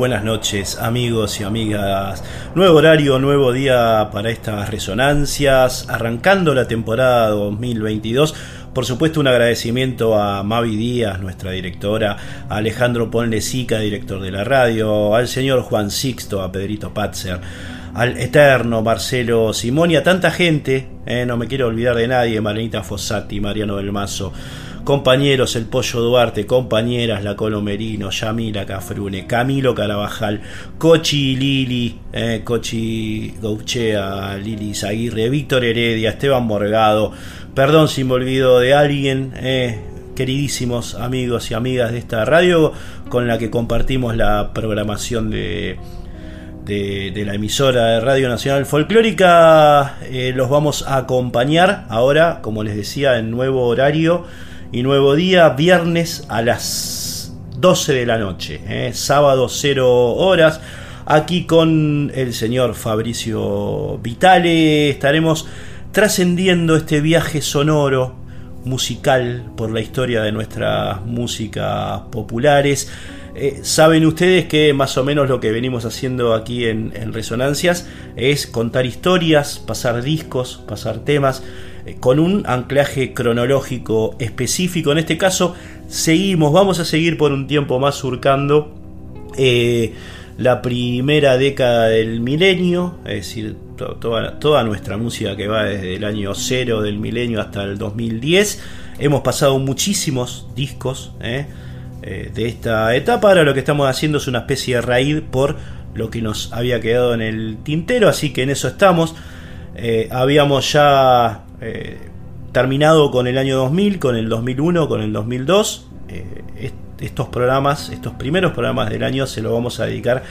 Buenas noches amigos y amigas. Nuevo horario, nuevo día para estas resonancias, arrancando la temporada 2022. Por supuesto un agradecimiento a Mavi Díaz, nuestra directora, a Alejandro Ponlesica, director de la radio, al señor Juan Sixto, a Pedrito Patzer, al eterno Marcelo Simón y a tanta gente, eh, no me quiero olvidar de nadie, Marenita Fossati, Mariano del Mazo compañeros El Pollo Duarte, compañeras La Colomerino, Yamila Cafrune, Camilo Carabajal, Cochi Lili, eh, Cochi Gauchea, Lili Zaguirre, Víctor Heredia, Esteban Morgado, perdón si me olvido de alguien, eh, queridísimos amigos y amigas de esta radio con la que compartimos la programación de, de, la emisora de Radio Nacional Folclórica. Eh, los vamos a acompañar ahora, como les decía, en nuevo horario y nuevo día, viernes a las 12 de la noche, ¿eh? sábado 0 horas. Aquí con el señor Fabricio Vitale estaremos trascendiendo este viaje sonoro, musical, por la historia de nuestras músicas populares. Eh, saben ustedes que más o menos lo que venimos haciendo aquí en, en Resonancias es contar historias, pasar discos, pasar temas con un anclaje cronológico específico. En este caso, seguimos, vamos a seguir por un tiempo más surcando eh, la primera década del milenio, es decir, toda, toda nuestra música que va desde el año cero del milenio hasta el 2010. Hemos pasado muchísimos discos eh, de esta etapa. Ahora lo que estamos haciendo es una especie de raíz por lo que nos había quedado en el tintero, así que en eso estamos. habíamos ya eh, terminado con el año 2000, con el 2001, con el 2002. Eh, estos programas, estos primeros programas del año se los vamos a dedicar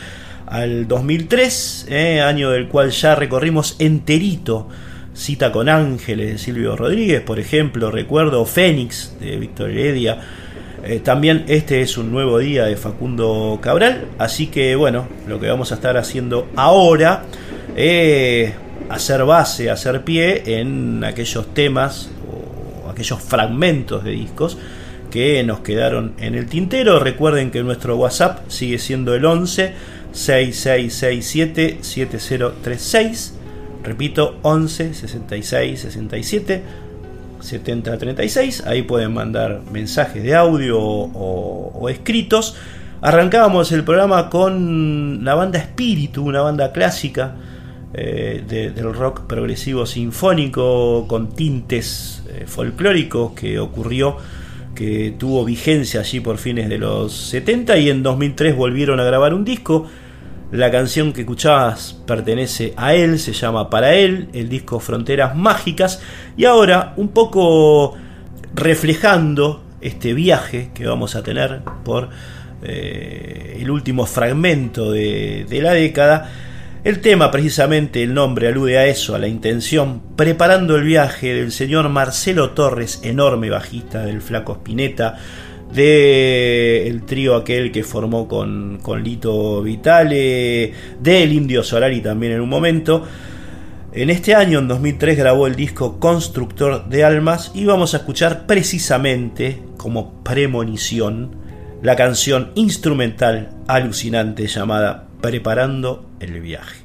al 2003, eh, año del cual ya recorrimos enterito. Cita con Ángeles de Silvio Rodríguez, por ejemplo, recuerdo Fénix de Víctor Heredia. Eh, también este es un nuevo día de Facundo Cabral, así que bueno, lo que vamos a estar haciendo ahora es hacer base, hacer pie en aquellos temas o aquellos fragmentos de discos que nos quedaron en el tintero. Recuerden que nuestro WhatsApp sigue siendo el 11 6667 7036. Repito, 11 66 67 70 36. Ahí pueden mandar mensajes de audio o, escritos. Arrancábamos el programa con la banda Espíritu, una banda clásica eh, del rock progresivo sinfónico con tintes eh, folclóricos que ocurrió que tuvo vigencia allí por fines de los 70 y en 2003 volvieron a grabar un disco. La canción que escuchabas pertenece a él, se llama Para él, el disco Fronteras Mágicas y ahora un poco reflejando este viaje que vamos a tener por eh, el último fragmento de, de la década el tema, precisamente, el nombre alude a eso, a la intención, preparando el viaje del señor Marcelo Torres, enorme bajista del Flaco Spinetta, del el trío aquel que formó con, con Lito Vitale, del Indio Solari también en un momento. En este año, en 2003, grabó el disco Constructor de Almas y vamos a escuchar precisamente como premonición la canción instrumental alucinante llamada Preparando el viaje.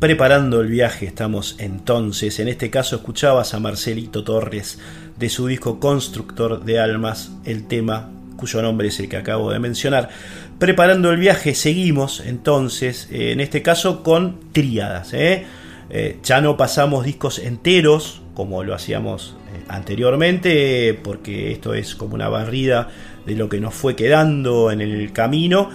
Preparando el viaje estamos entonces. En este caso escuchabas a Marcelito Torres de su disco Constructor de Almas, el tema cuyo nombre es el que acabo de mencionar. Preparando el viaje seguimos entonces, eh, en este caso con tríadas. ¿eh? Eh, ya no pasamos discos enteros como lo hacíamos anteriormente, porque esto es como una barrida de lo que nos fue quedando en el camino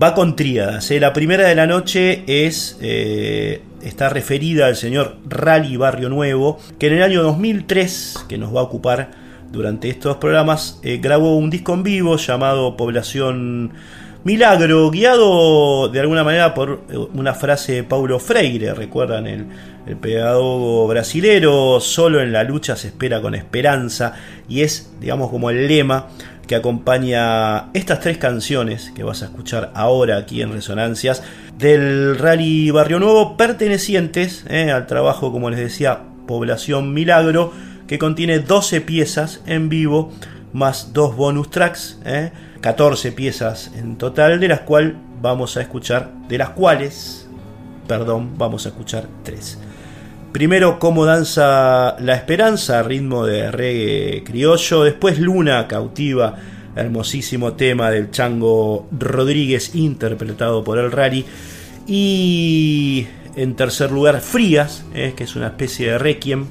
va con tríadas. ¿eh? La primera de la noche es eh, está referida al señor Rally Barrio Nuevo, que en el año 2003, que nos va a ocupar durante estos programas, eh, grabó un disco en vivo llamado Población Milagro, guiado de alguna manera por una frase de Paulo Freire, recuerdan el, el pedagogo brasilero, solo en la lucha se espera con esperanza, y es, digamos, como el lema que acompaña estas tres canciones que vas a escuchar ahora aquí en Resonancias del Rally Barrio Nuevo, pertenecientes eh, al trabajo, como les decía, Población Milagro, que contiene 12 piezas en vivo más dos bonus tracks, 14 eh, piezas en total, de las cuales vamos a escuchar, de las cuales, perdón, vamos a escuchar tres. Primero, cómo danza la esperanza, ritmo de reggae criollo. Después, Luna cautiva, hermosísimo tema del Chango Rodríguez, interpretado por el Rari. Y en tercer lugar, Frías, eh, que es una especie de requiem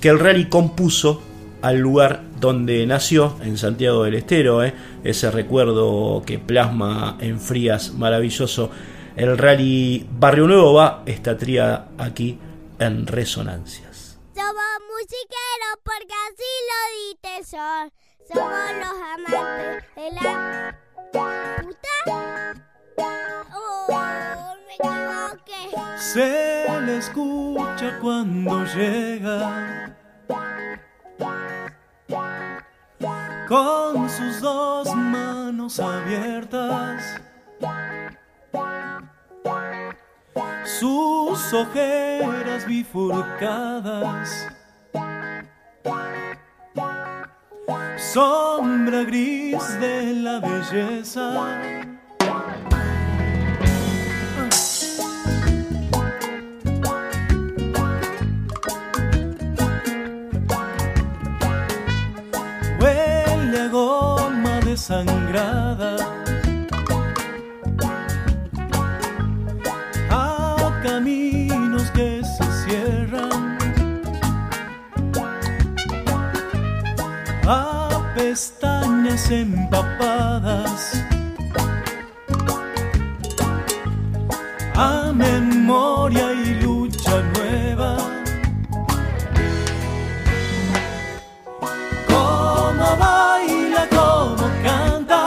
que el Rally compuso al lugar donde nació, en Santiago del Estero. Eh, ese recuerdo que plasma en Frías maravilloso. El Rally Barrio Nuevo va esta tría aquí en resonancias. Somos musiqueros porque así lo sol. Somos los amantes de la puta. Oh, me. Se le escucha cuando llega. Con sus dos manos abiertas sus ojeras bifurcadas. Sombra gris de la belleza. Pestañas empapadas. A memoria y lucha nueva. Como baila, como canta.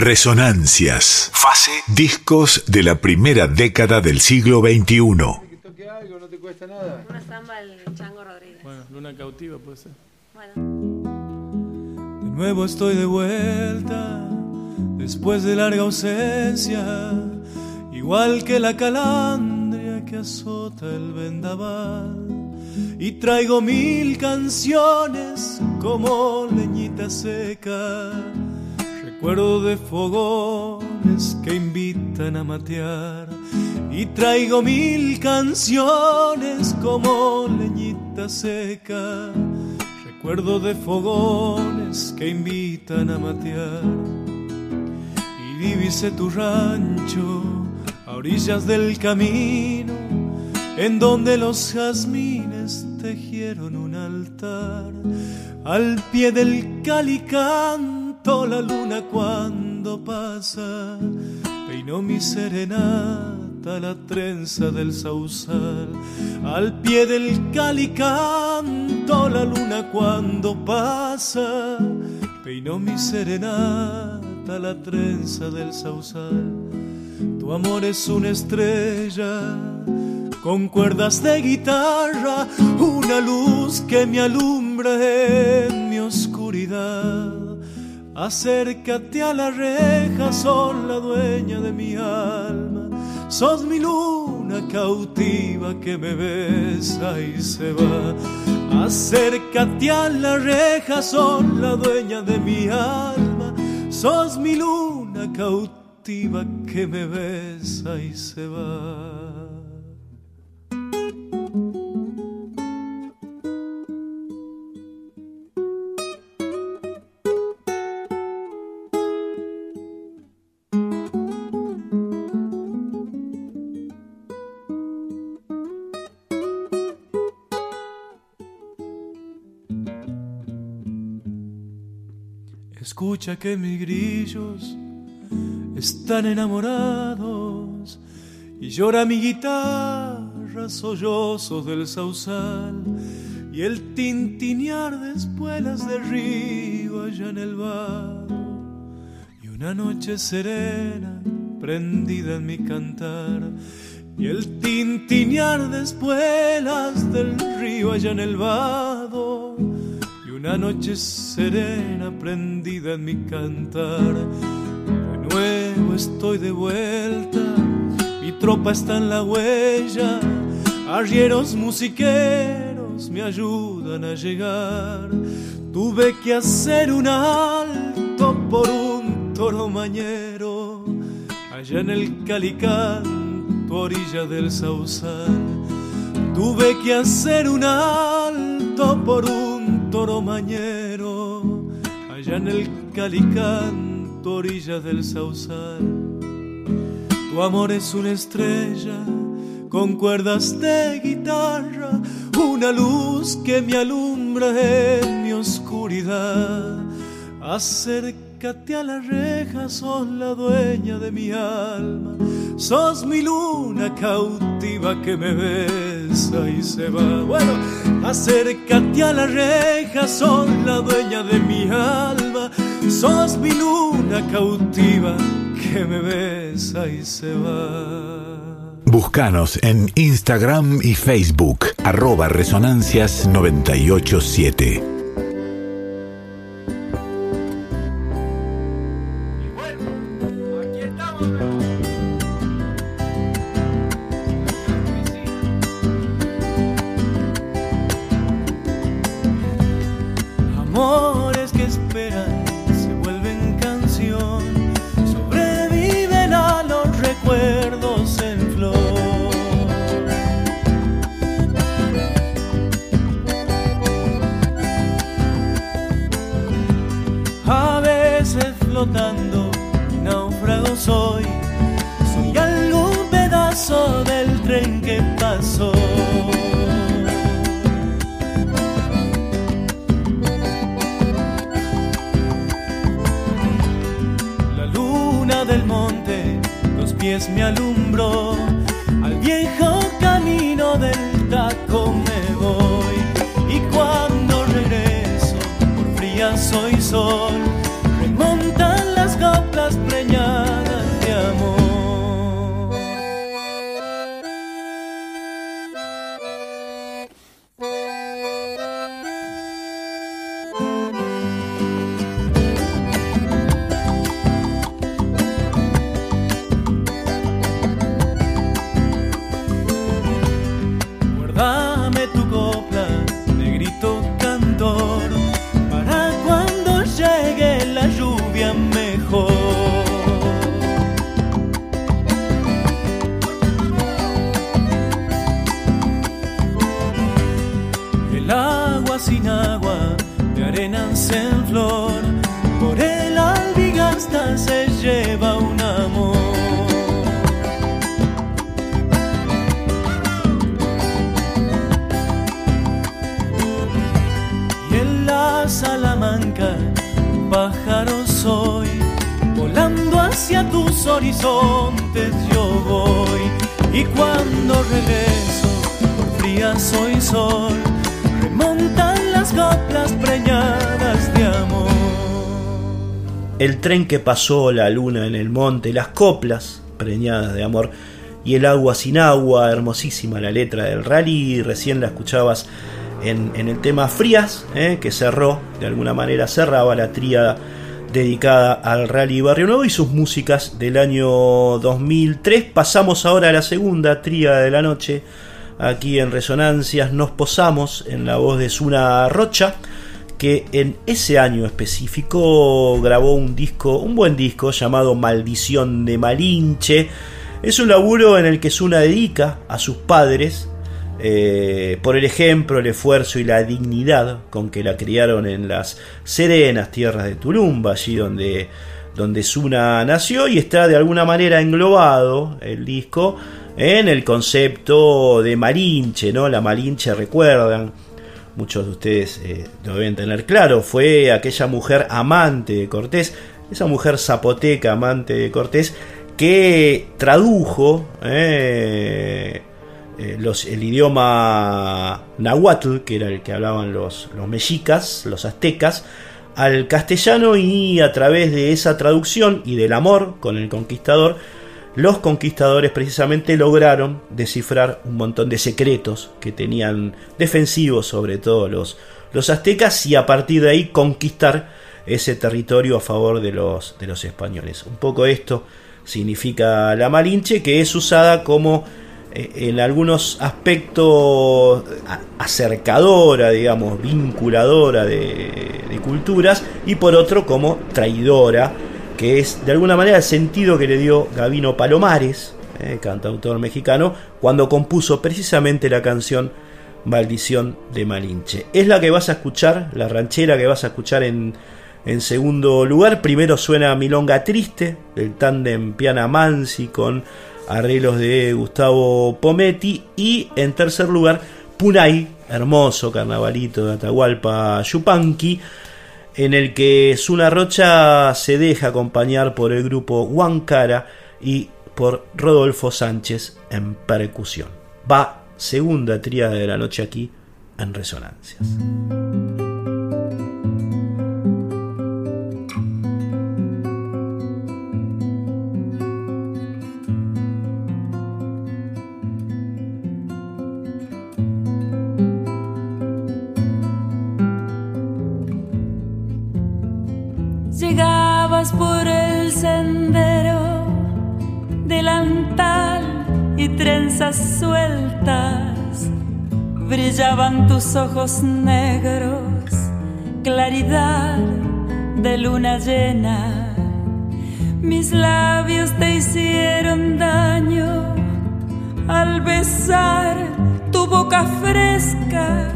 Resonancias. Fase. Discos de la primera década del siglo XXI. Una samba al Chango Rodríguez. Bueno, Luna cautiva puede ser. Bueno. De nuevo estoy de vuelta, después de larga ausencia, igual que la calandria que azota el vendaval. Y traigo mil canciones como leñita seca, recuerdo de fogones que invitan a matear. Y traigo mil canciones como leñita seca, recuerdo de fogones que invitan a matear. Y divisé tu rancho a orillas del camino, en donde los jazmines tejieron un altar. Al pie del la luna cuando pasa, peinó mi serenata la trenza del sausal. Al pie del calicanto la luna cuando pasa, peinó mi serenata la trenza del sausal. Tu amor es una estrella con cuerdas de guitarra, una luz que me alumbra en mi oscuridad. Acércate a la reja, son la dueña de mi alma. Sos mi luna cautiva que me besa y se va. Acércate a la reja, son la dueña de mi alma. Sos mi luna cautiva que me besa y se va. Escucha que mis grillos están enamorados y llora mi guitarra sollozos del sausal y el tintinear de espuelas de río allá en el bar y una noche serena prendida en mi cantar y el tintinear de espuelas del río allá en el vado una noche serena prendida en mi cantar. De nuevo estoy de vuelta, mi tropa está en la huella, arrieros musiqueros me ayudan a llegar. Tuve que hacer un alto por un toro mañero, allá en el Calicán, tu orilla del Sausal. Tuve que hacer un alto por un toro mañero, allá en el Calicán, tu orilla del Sausal. Tu amor es una estrella con cuerdas de guitarra, una luz que me alumbra en mi oscuridad. Acércate a la reja, sos la dueña de mi alma, sos mi luna cautiva que me besa y se va. Bueno, acércate a la reja, sos la dueña de mi alma, sos mi luna cautiva que me besa y se va. Búscanos en Instagram y Facebook, arroba resonancias987. Que pasó, la luna en el monte, las coplas preñadas de amor y el agua sin agua, hermosísima la letra del rally, recién la escuchabas en, en el tema Frías, eh, que cerró, de alguna manera cerraba la tríada dedicada al rally Barrio Nuevo y sus músicas del año 2003. Pasamos ahora a la segunda tríada de la noche, aquí en Resonancias, nos posamos en la voz de Suna Rocha que en ese año específico grabó un disco, un buen disco llamado Maldición de Malinche. Es un laburo en el que Suna dedica a sus padres eh, por el ejemplo, el esfuerzo y la dignidad con que la criaron en las serenas tierras de Tulumba, allí donde, donde Suna nació y está de alguna manera englobado el disco en el concepto de Malinche, ¿no? La Malinche, recuerdan, muchos de ustedes eh, lo deben tener claro, fue aquella mujer amante de Cortés, esa mujer zapoteca amante de Cortés, que tradujo eh, eh, los, el idioma nahuatl, que era el que hablaban los, los mexicas, los aztecas, al castellano y a través de esa traducción y del amor con el conquistador, los conquistadores precisamente lograron descifrar un montón de secretos que tenían defensivos sobre todo los, los aztecas y a partir de ahí conquistar ese territorio a favor de los, de los españoles. Un poco esto significa la Malinche, que es usada como eh, en algunos aspectos acercadora, digamos, vinculadora de, de, culturas, y por otro como traidora, que es de alguna manera el sentido que le dio Gavino Palomares, eh, cantautor mexicano, cuando compuso precisamente la canción Maldición de Malinche. Es la que vas a escuchar, la ranchera que vas a escuchar en, en segundo lugar. Primero suena Milonga Triste, el tándem Piana Mansi con arreglos de Gustavo Pometti. Y en tercer lugar, Punay, hermoso carnavalito de Atahualpa Yupanqui, en el que Zuna Rocha se deja acompañar por el grupo Huancara y por Rodolfo Sánchez en percusión. Va segunda tríada de la noche aquí en Resonancias. Trenzas sueltas, brillaban tus ojos negros, claridad de luna llena. Mis labios te hicieron daño al besar tu boca fresca,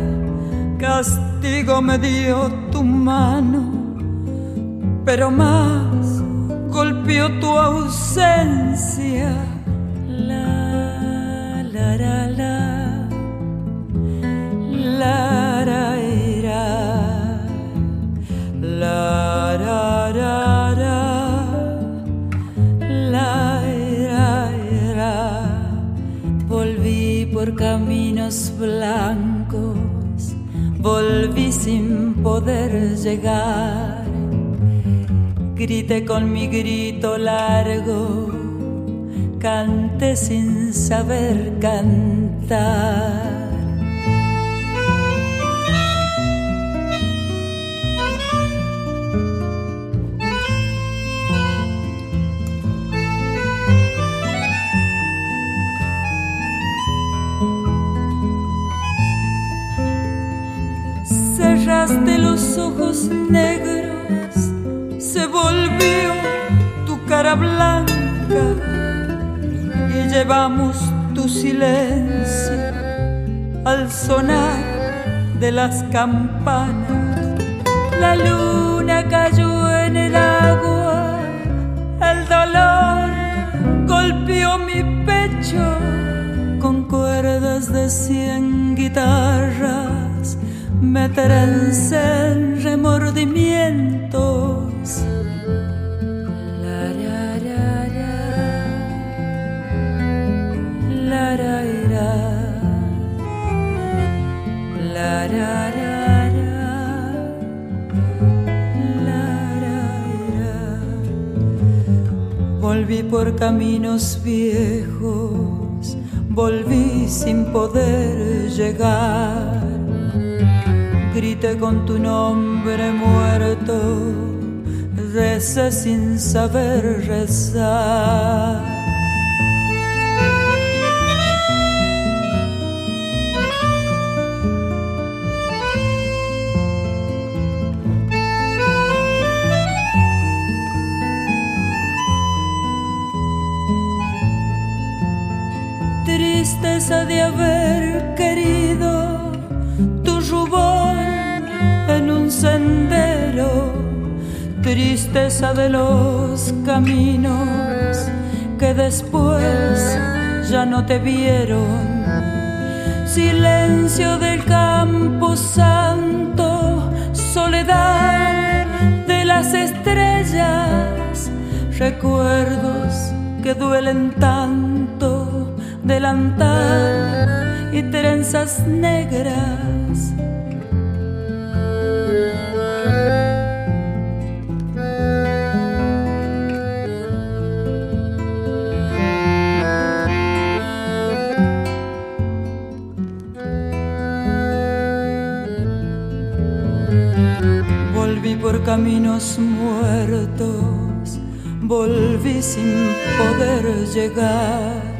castigo me dio tu mano pero más odio tu ausencia. Caminos blancos, volví sin poder llegar. Grité con mi grito largo, cante sin saber cantar. Cerraste los ojos negros se volvió tu cara blanca llevamos tu silencio al sonar de las campanas. La luna cayó en el agua, el dolor golpeó mi pecho con cuerdas de cien guitarras. Me en remordimiento Volví por caminos viejos, volví sin poder llegar. Grité con tu nombre muerto, recé sin saber rezar. De haber querido tu rubor en un sendero, tristeza de los caminos que después ya no te vieron, silencio del campo santo, soledad de las estrellas, recuerdos que duelen tanto delantal y trenzas negras. Volví por caminos muertos, volví sin poder llegar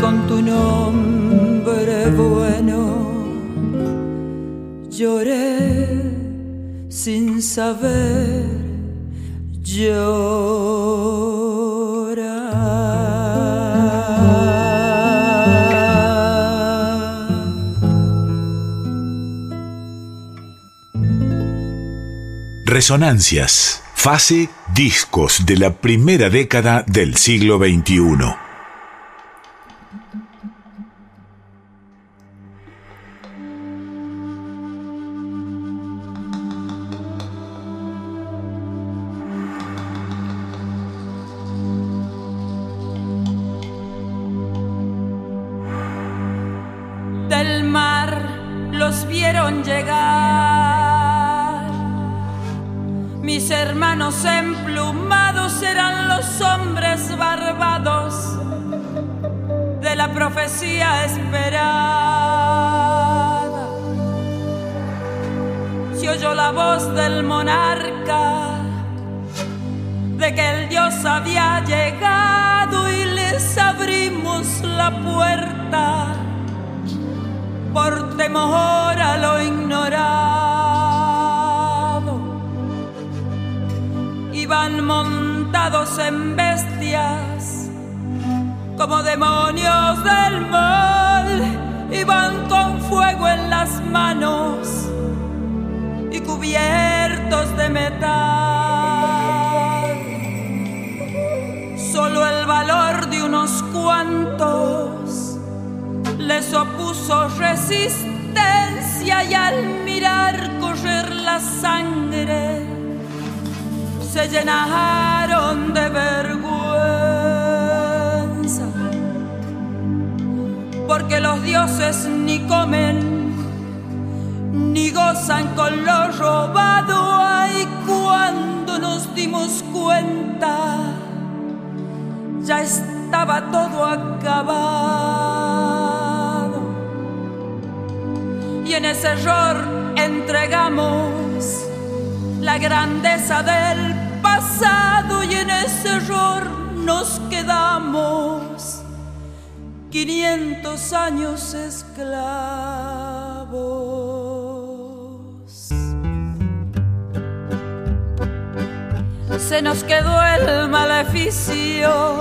con tu nombre bueno. Lloré sin saber llorar. Resonancias, fase discos de la primera década del siglo XXI. Ni comen ni gozan con lo robado. Ay, cuando nos dimos cuenta, ya estaba todo acabado. Y en ese error entregamos la grandeza del pasado y en ese error nos quedamos 500 años esclavos. Se nos quedó el maleficio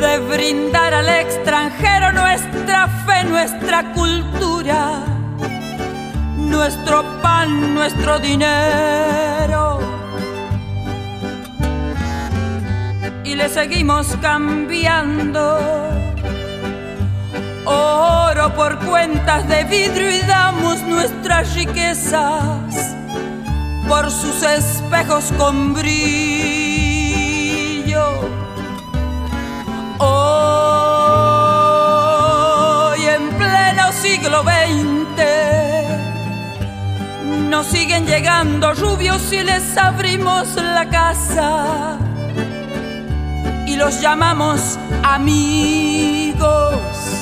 de brindar al extranjero nuestra fe, nuestra cultura, nuestro pan, nuestro dinero. Y le seguimos cambiando oro por cuentas de vidrio y damos nuestras riquezas por sus espejos con brillo. Hoy en pleno siglo XX nos siguen llegando rubios y les abrimos la casa y los llamamos amigos.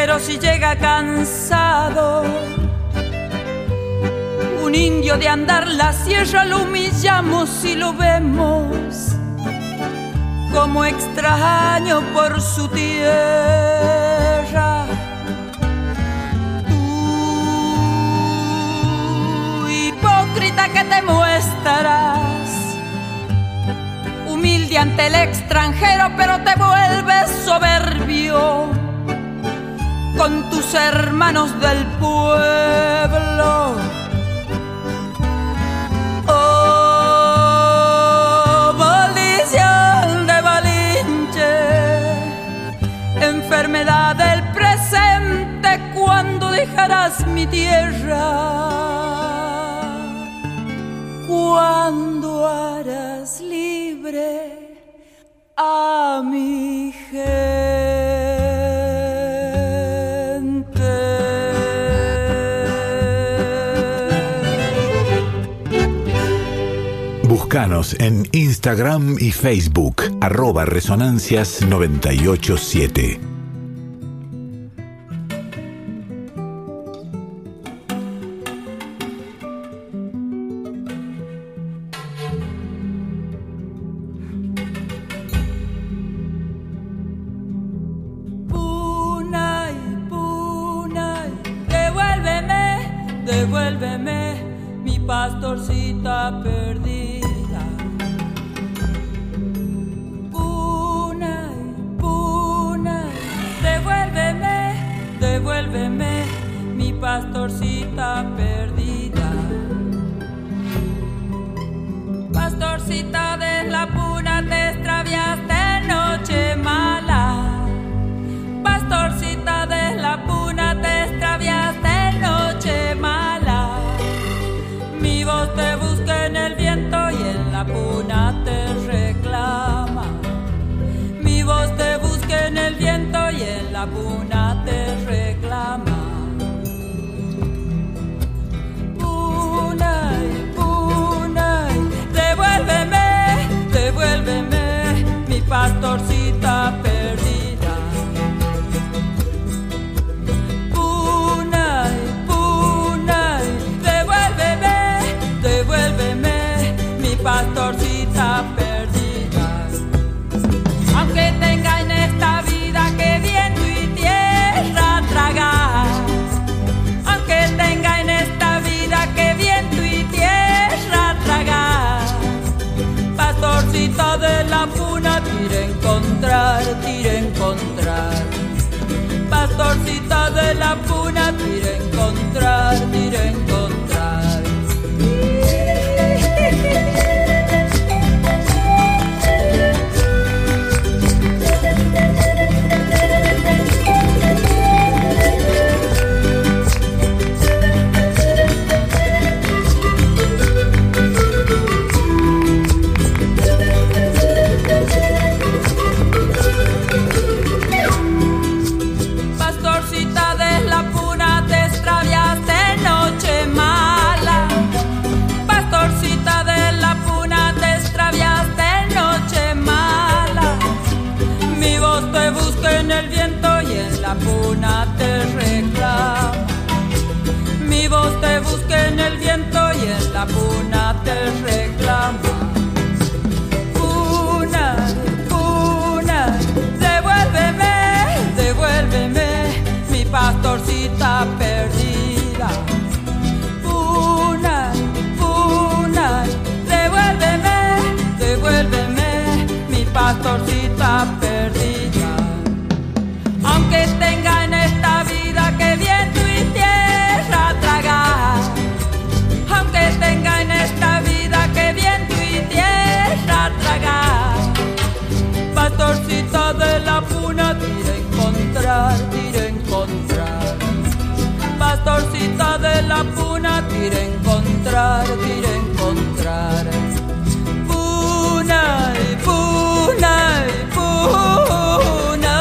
Pero si llega cansado, un indio de andar la sierra lo humillamos y lo vemos como extraño por su tierra. Tú, hipócrita que te muestras, humilde ante el extranjero, pero te vuelves soberbio con tus hermanos del pueblo. Oh, maldición de Malinche, enfermedad del presente, ¿cuándo dejarás mi tierra? ¿Cuándo harás libre a mi gente? En Instagram y Facebook, arroba resonancias987. La puna te la puna, tire de la puna, tira a encontrar, tira a encontrar. Pastorcita de la puna, tira a encontrar, tira a encontrar. Puna y puna y puna.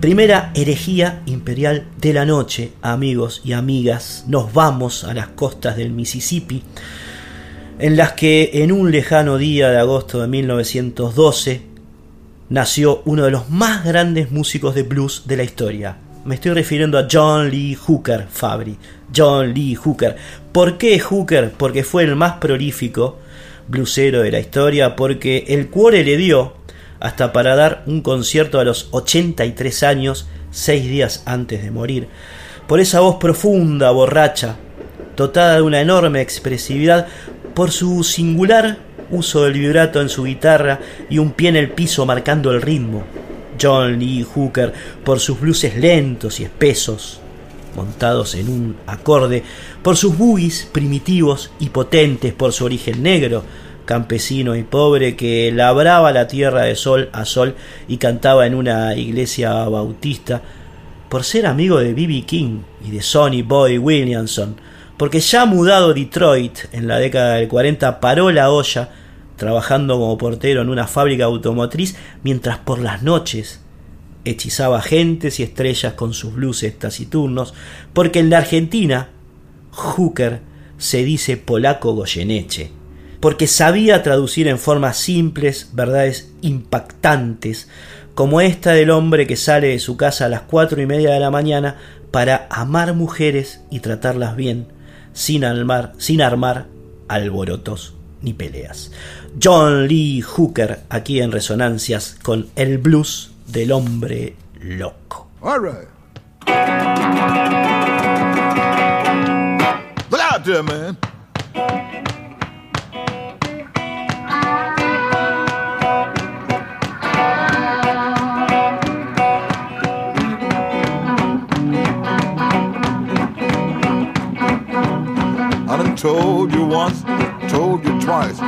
Primera herejía de la noche, amigos y amigas. Nos vamos a las costas del Mississippi, en las que en un lejano día de agosto de 1912 nació uno de los más grandes músicos de blues de la historia. Me estoy refiriendo a John Lee Hooker, Fabri. John Lee Hooker. ¿Por qué Hooker? Porque fue el más prolífico bluesero de la historia, porque el cuore le dio hasta para dar un concierto a los 83 años, seis días antes de morir. Por esa voz profunda, borracha, dotada de una enorme expresividad, por su singular uso del vibrato en su guitarra y un pie en el piso marcando el ritmo. John Lee Hooker, por sus blues lentos y espesos, montados en un acorde, por sus boogies primitivos y potentes, por su origen negro, campesino y pobre que labraba la tierra de sol a sol y cantaba en una iglesia bautista, por ser amigo de B.B. King y de Sonny Boy Williamson, porque ya mudado Detroit en la década del 40 paró la olla trabajando como portero en una fábrica automotriz mientras por las noches hechizaba gentes y estrellas con sus blues taciturnos, porque en la Argentina Hooker se dice polaco Goyeneche, porque sabía traducir en formas simples verdades impactantes, como esta del hombre que sale de su casa a las cuatro y media de la mañana para amar mujeres y tratarlas bien, sin armar, sin armar alborotos ni peleas. John Lee Hooker aquí en Resonancias con el blues del hombre loco. All right. Out there, man. Told you once, told you twice.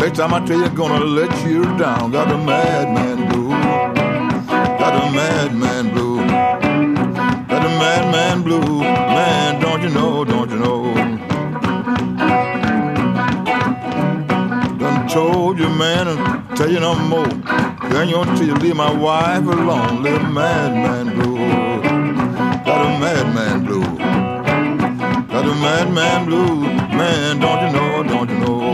Next time I tell you, gonna let you down. Got a madman blue. Got a madman blue. Got a madman blue. Man, don't you know, don't you know? Done told you, man, and tell you no more. Then you until you leave my wife alone. Little madman blue. Got a madman blue. Got a madman blue. Man, don't you know, don't you know?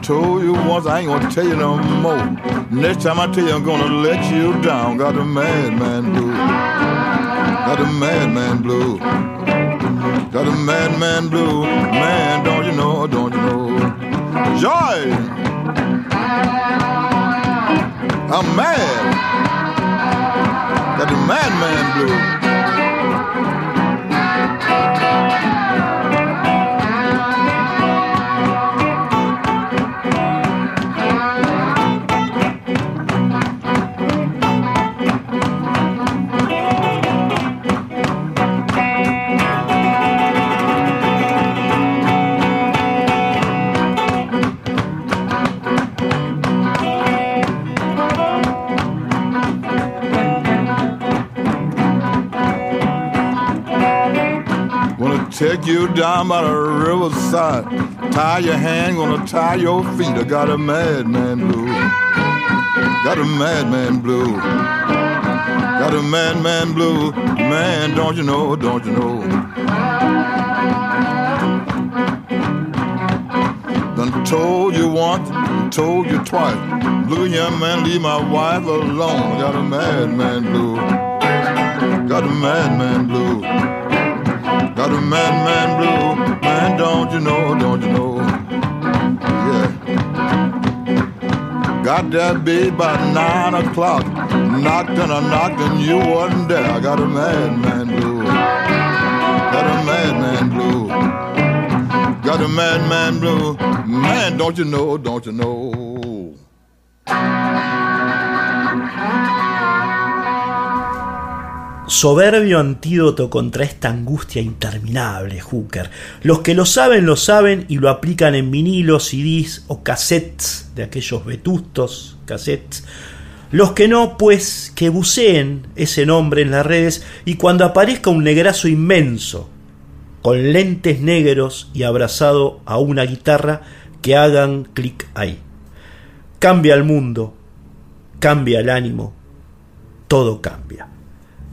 Told you once, I ain't gonna tell you no more. Next time I tell you, I'm gonna let you down. Got a madman blue. Got a madman blue. Got a madman blue. Man, don't you know, don't you know? Joy! I'm mad. Got the madman blue. Take you down by the riverside. Tie your hand, gonna tie your feet. I got a madman blue. Got a madman blue. Got a madman blue. Man, don't you know, don't you know? Done told you once, told you twice. Blue young man, leave my wife alone. Got a madman blue. Got a madman blue. Got a madman blue. Man, don't you know, don't you know? Yeah. Got that babe by nine o'clock. Knocked and I knocked and you wasn't there. I got a madman blue. Got a madman blue. Got a madman blue. Man, don't you know, don't you know? Soberbio antídoto contra esta angustia interminable, Hooker. Los que lo saben, lo saben y lo aplican en vinilos, CDs o cassettes de aquellos vetustos cassettes. Los que no, pues que buceen ese nombre en las redes y cuando aparezca un negrazo inmenso, con lentes negros y abrazado a una guitarra, que hagan clic ahí. Cambia el mundo, cambia el ánimo, todo cambia.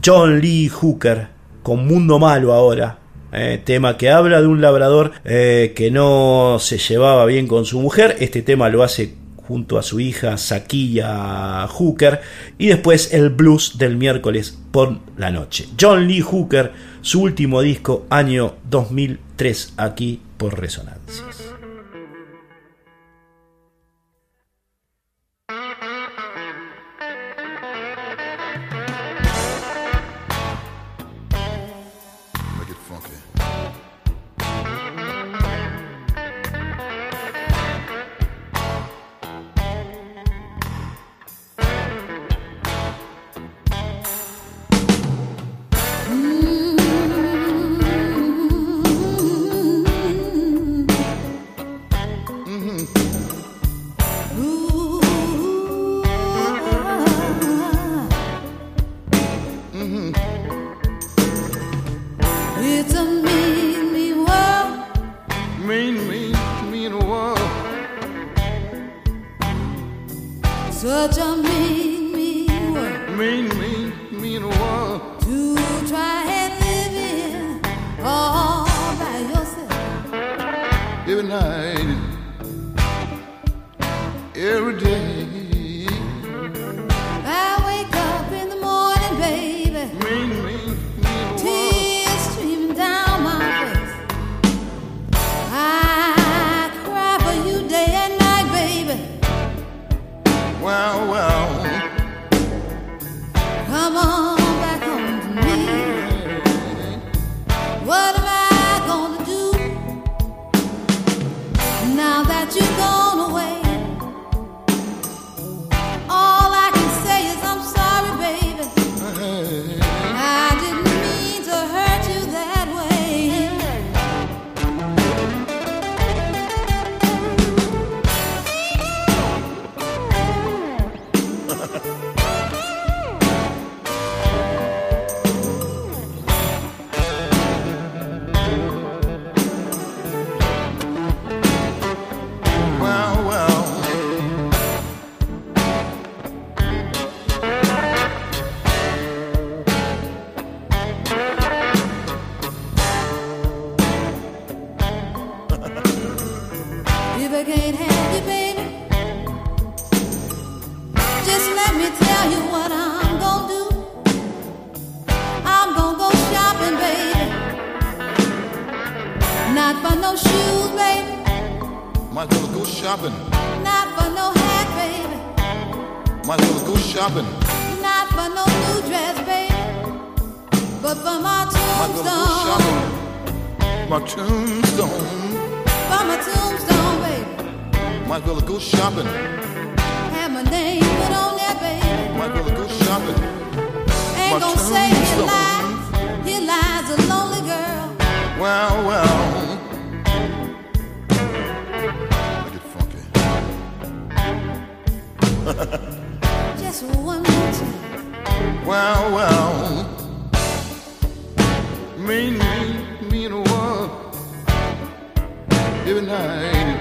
John Lee Hooker, con Mundo Malo ahora, eh, tema que habla de un labrador eh, que no se llevaba bien con su mujer. Este tema lo hace junto a su hija Saquilla Hooker. Y después el blues del miércoles por la noche. John Lee Hooker, su último disco, año 2003, aquí por Resonancias. No shoes, baby. Might as well go shopping. Not for no hat, baby. Might as well go shopping. Not for no new dress, baby. But for my as well go shopping. My tombstone. For my tombstone, baby. Might as well go shopping. Have my name put on there, baby. Might as well go shopping. Ain't My gonna say here tombstone. lies, here lies a lonely girl. Well, well. well, well. me and a world every night.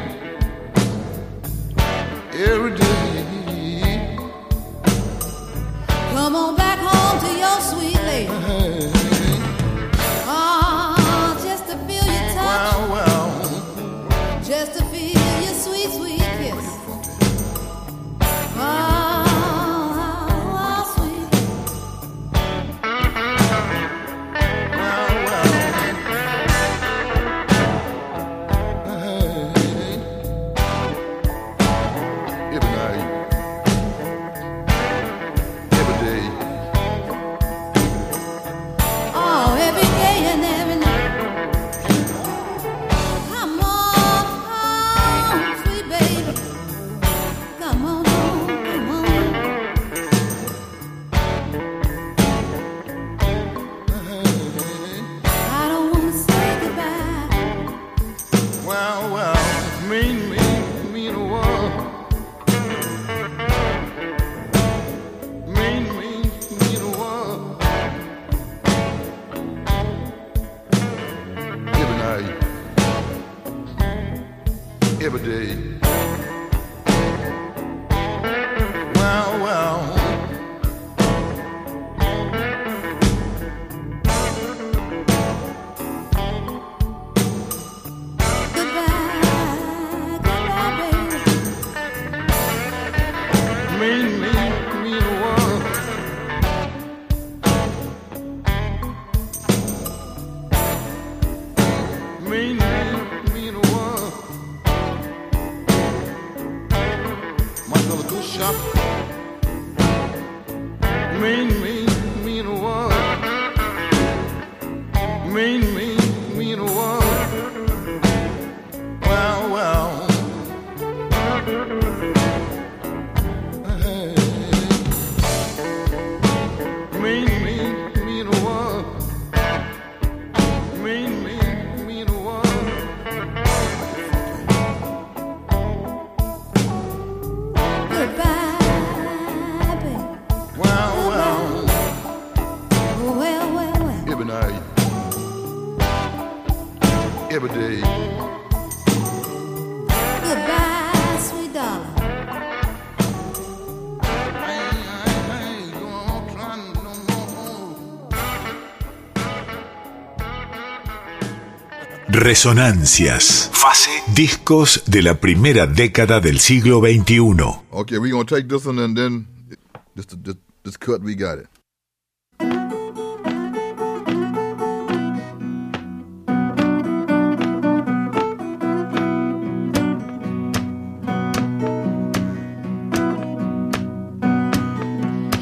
Resonancias. Fase. Discos de la primera década del siglo XXI. Okay, we're gonna take this one and then this this, this cut we got it.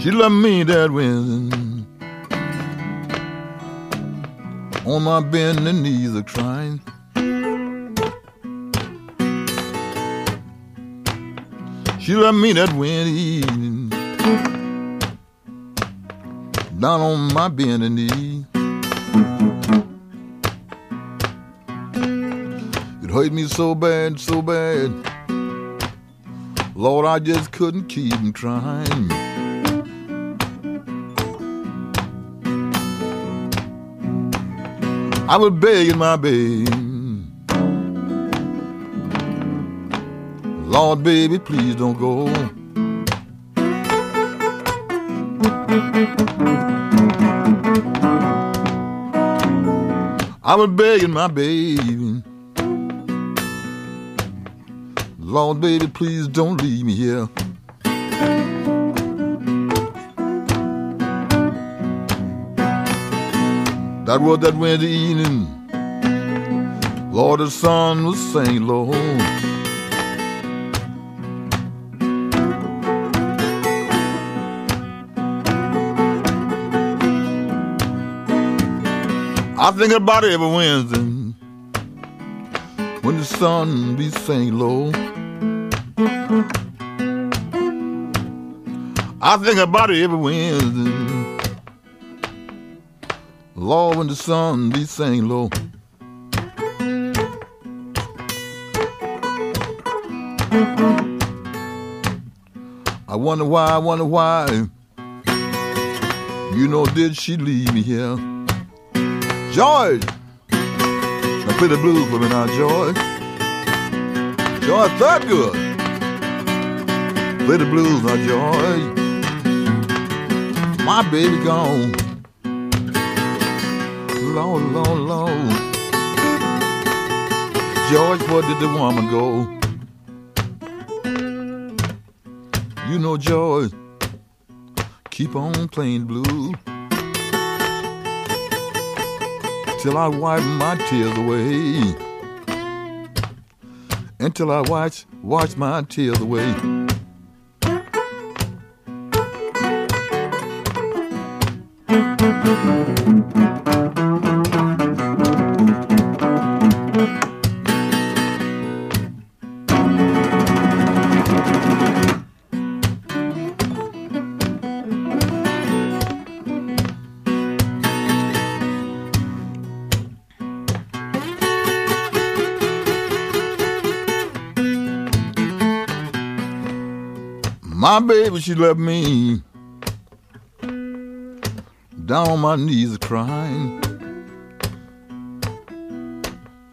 She loved me that when on my bending knees a crying. She left me that when evening down on my bending knee. It hurt me so bad, so bad. Lord, I just couldn't keep trying. I was begging my babe. Lord, baby, please don't go. I was begging my baby. Lord, baby, please don't leave me here. That was that winter evening. Lord, the sun was saying low. I think about it every Wednesday when the sun be saying low. I think about it every Wednesday. Lord, when the sun be saying low. I wonder why, I wonder why. You know, did she leave me here? George! Now play the blues for me now, George. George Thurgood. Play the blues now, George. My baby gone. Lord, Lord, Lord. George, where did the woman go? You know, George, keep on playing blues till I wipe my tears away. Until I watch, watch my tears away. My baby, she left me down on my knees a crying.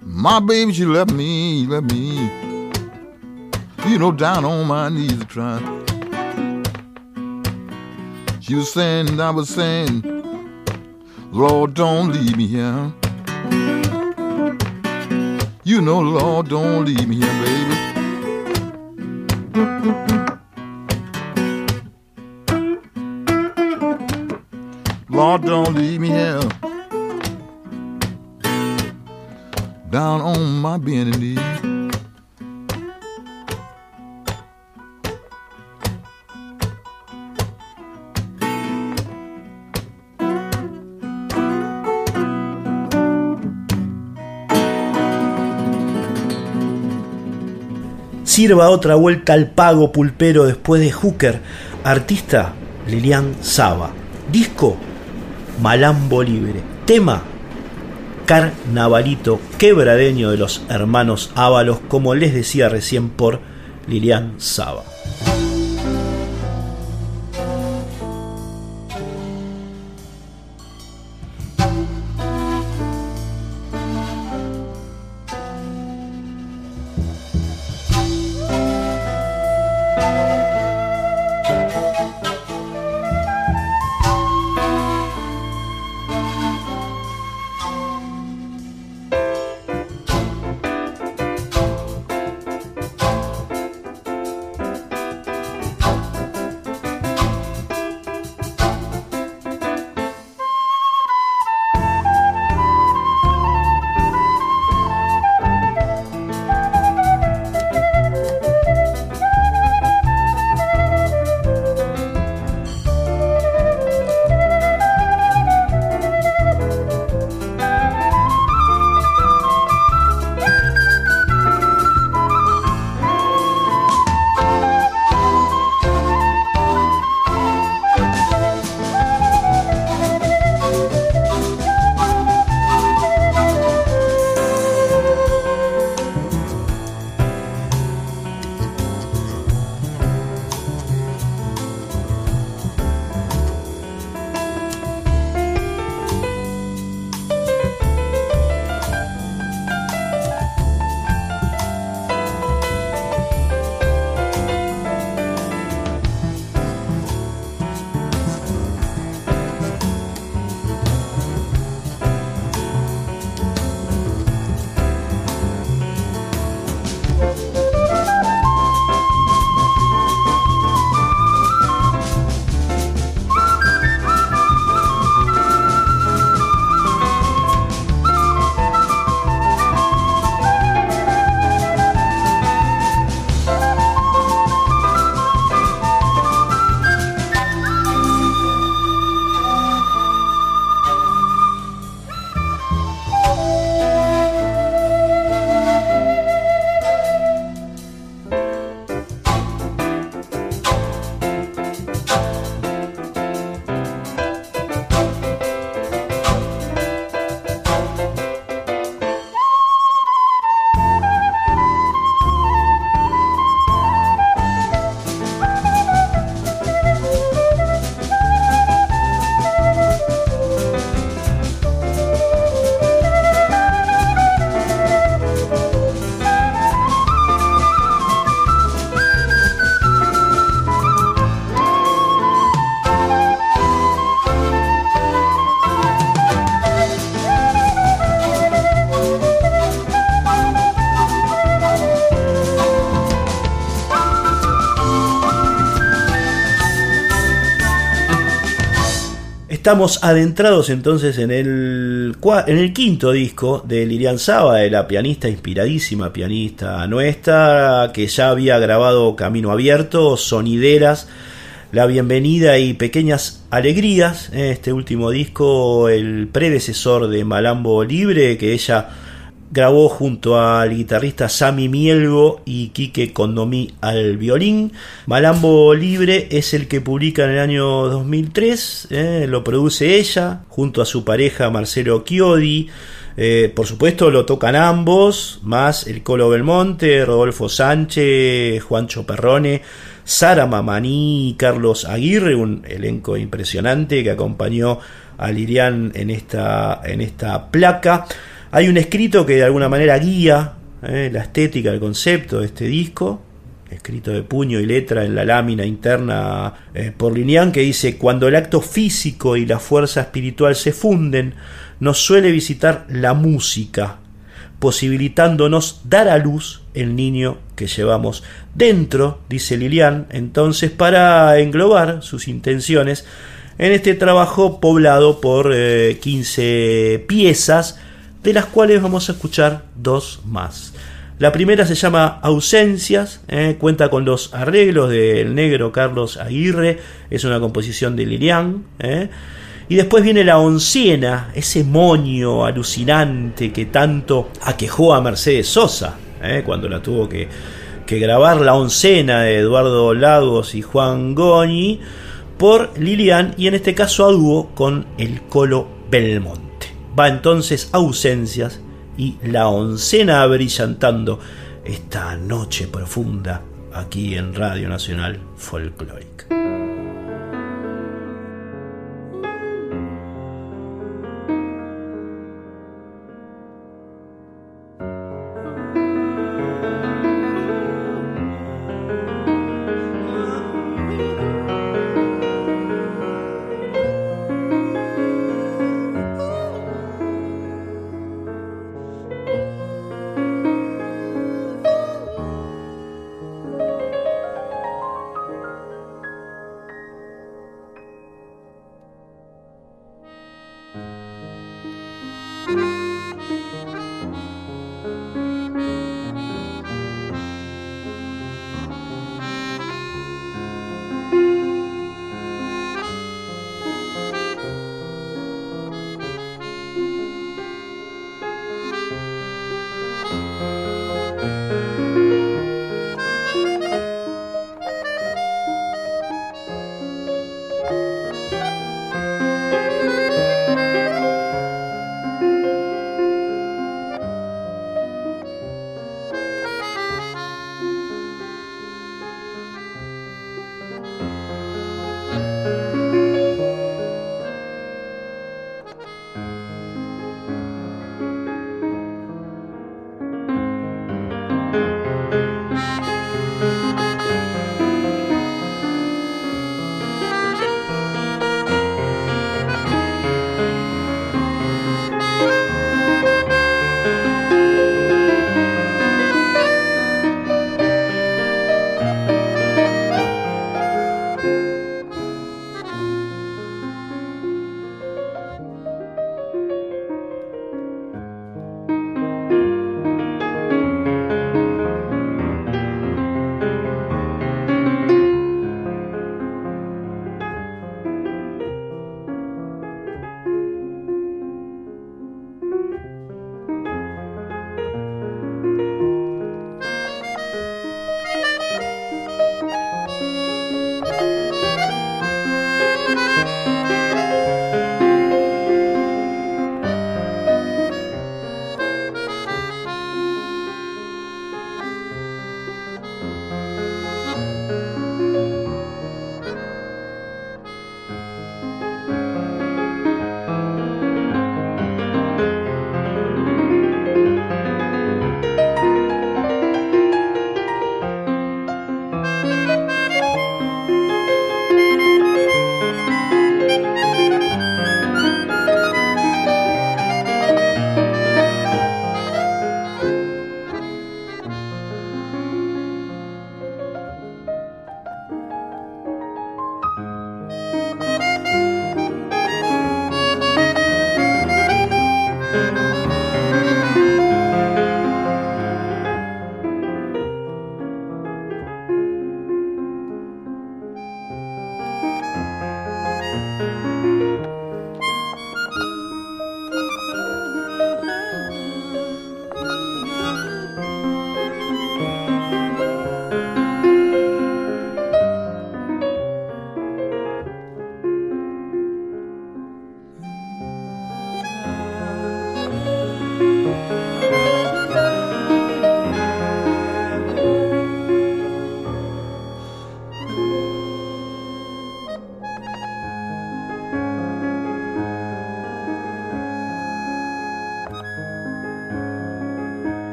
My baby, she left me, left me, you know, down on my knees a crying. She was saying, I was saying, Lord, don't leave me here. You know, Lord, don't leave me here, baby. Don't leave me here. Down on my bending knee. Sirva otra vuelta al pago pulpero después de Hooker. Artista Lilian Saba. Disco Malambo Libre. Tema Carnavalito quebradeño de los hermanos Ábalos, como les decía recién por Lilian Saba. Estamos adentrados entonces en el, en el quinto disco de Lilian Saba, de la pianista inspiradísima, pianista nuestra, que ya había grabado Camino Abierto, Sonideras, La Bienvenida y Pequeñas Alegrías. Este último disco, el predecesor de Malambo Libre, que ella grabó junto al guitarrista Sami Mielgo y Quique Condomí al violín. Malambo Libre es el que publica en el año 2003, eh, lo produce ella junto a su pareja Marcelo Chiodi. Eh, por supuesto lo tocan ambos, más el Colo Belmonte, Rodolfo Sánchez, Juancho Perrone, Sara Mamaní, Carlos Aguirre, un elenco impresionante que acompañó a Lirian en esta, en esta placa. Hay un escrito que de alguna manera guía eh, la estética, el concepto de este disco, escrito de puño y letra en la lámina interna eh, por Linian, que dice, cuando el acto físico y la fuerza espiritual se funden, nos suele visitar la música, posibilitándonos dar a luz el niño que llevamos dentro, dice Lilian, entonces para englobar sus intenciones en este trabajo poblado por 15 eh, piezas, de las cuales vamos a escuchar dos más. La primera se llama Ausencias, eh, cuenta con los arreglos del negro Carlos Aguirre, es una composición de Lilian. Eh. y después viene la oncena, ese moño alucinante que tanto aquejó a Mercedes Sosa, eh, cuando la tuvo que, que, grabar, la oncena de Eduardo Lagos y Juan Goñi, por Lilian, y en este caso a dúo con el Colo Belmont. Va entonces ausencias y la oncena brillantando esta noche profunda aquí en Radio Nacional Folclórica.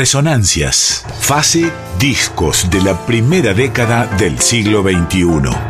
Resonancias. Fase discos de la primera década del siglo XXI.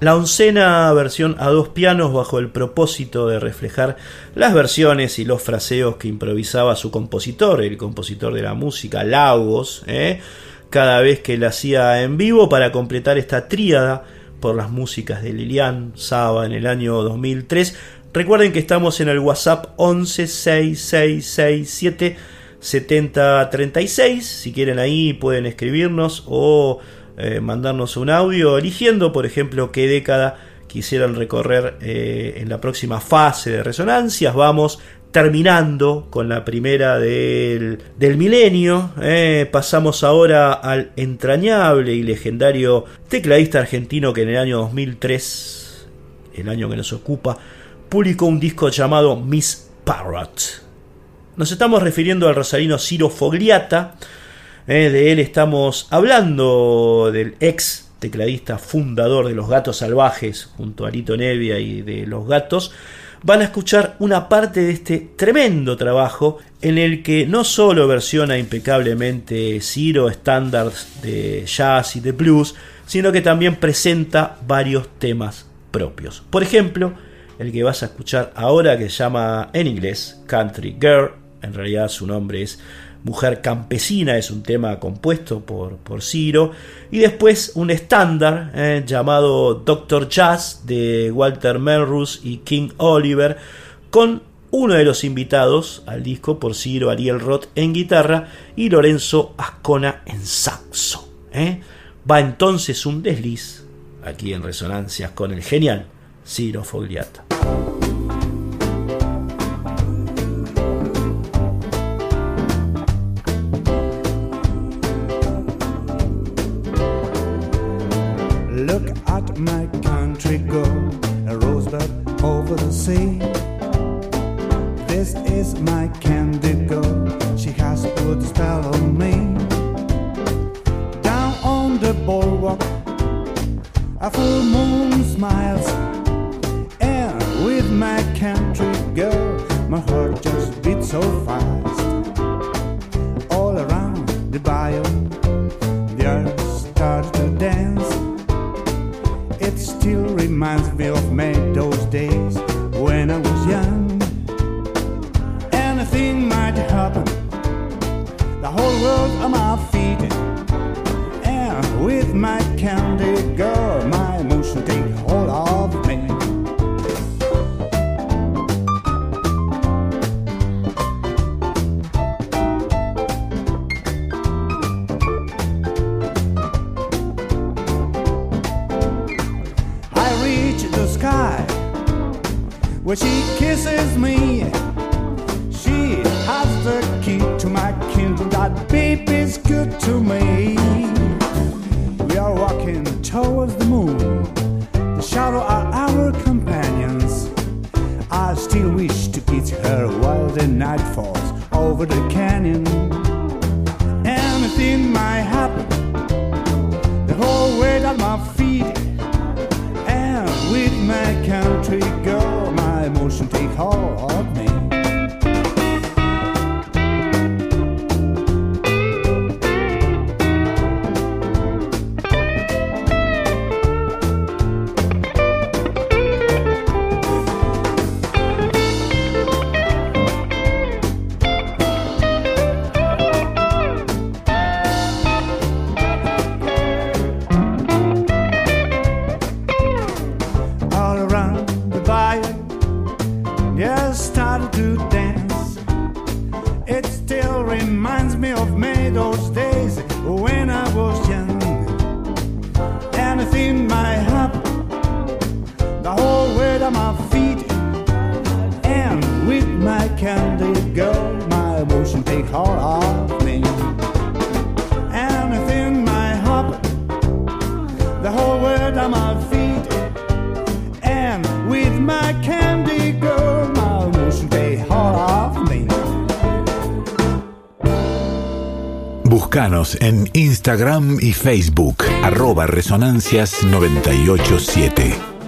La oncena versión a dos pianos bajo el propósito de reflejar las versiones y los fraseos que improvisaba su compositor, el compositor de la música, Lagos, ¿eh? cada vez que la hacía en vivo para completar esta tríada por las músicas de Lilian Saba en el año 2003. Recuerden que estamos en el WhatsApp 116667 7036. Si quieren ahí pueden escribirnos o eh, mandarnos un audio eligiendo, por ejemplo, qué década quisieran recorrer eh, en la próxima fase de resonancias. Vamos terminando con la primera del, milenio. Eh, pasamos ahora al entrañable y legendario tecladista argentino que en el año 2003, el año que nos ocupa, publicó un disco llamado Miss Parrot. Nos estamos refiriendo al rosarino Ciro Fogliata, eh, de él estamos hablando, del ex tecladista fundador de Los Gatos Salvajes, junto a Lito Nevia y de Los Gatos, van a escuchar una parte de este tremendo trabajo en el que no solo versiona impecablemente Ciro estándares de jazz y de blues, sino que también presenta varios temas propios. Por ejemplo, el que vas a escuchar ahora que se llama en inglés Country Girl, en realidad su nombre es Mujer Campesina es un tema compuesto por, por Ciro. Y después un estándar eh, llamado Doctor Jazz de Walter Melrose y King Oliver con uno de los invitados al disco por Ciro Ariel Roth en guitarra y Lorenzo Ascona en saxo. ¿eh? Va entonces un desliz aquí en resonancias con el genial Ciro Fogliata. Instagram y Facebook, arroba resonancias987.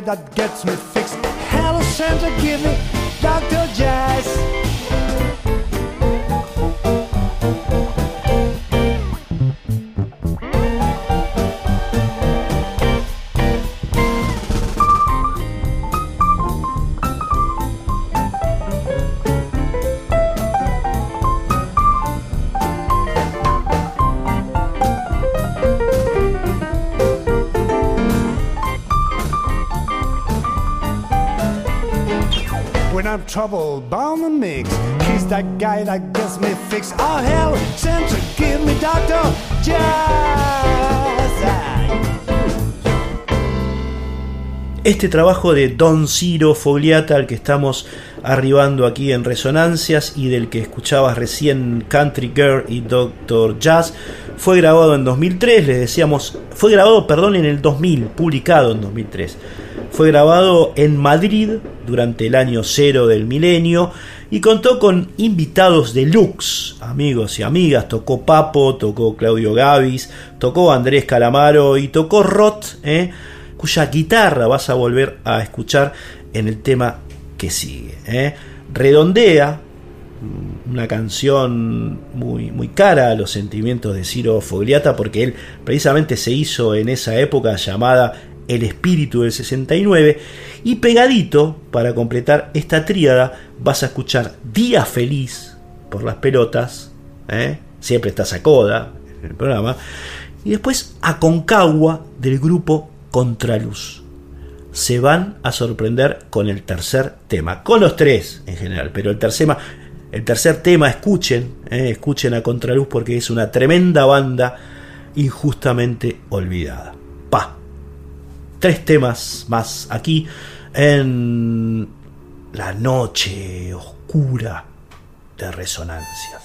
That trabajo de Don Ciro Fogliata, al que estamos arribando aquí en Resonancias y del que escuchabas recién Country Girl y Doctor Jazz, fue grabado en 2003, les decíamos, fue grabado, perdón, en el 2000, publicado en 2003. Fue grabado en Madrid durante el año cero del milenio y contó con invitados deluxe, amigos y amigas. Tocó Papo, tocó Claudio Gavis, tocó Andrés Calamaro y tocó Roth, ¿eh? Cuya guitarra vas a volver a escuchar en el tema que sigue. ¿eh? Redondea, una canción muy, muy cara a los sentimientos de Ciro Fogliata, porque él precisamente se hizo en esa época llamada El Espíritu del 69, y pegadito, para completar esta tríada, vas a escuchar Día Feliz por las pelotas, ¿eh? siempre está Sacoda en el programa, y después Aconcagua del grupo Contraluz. Se van a sorprender con el tercer tema, con los tres en general, pero el tercer tema, el tercer tema escuchen, eh, escuchen a Contraluz porque es una tremenda banda injustamente olvidada. Pa. Tres temas más aquí en la noche oscura de resonancias.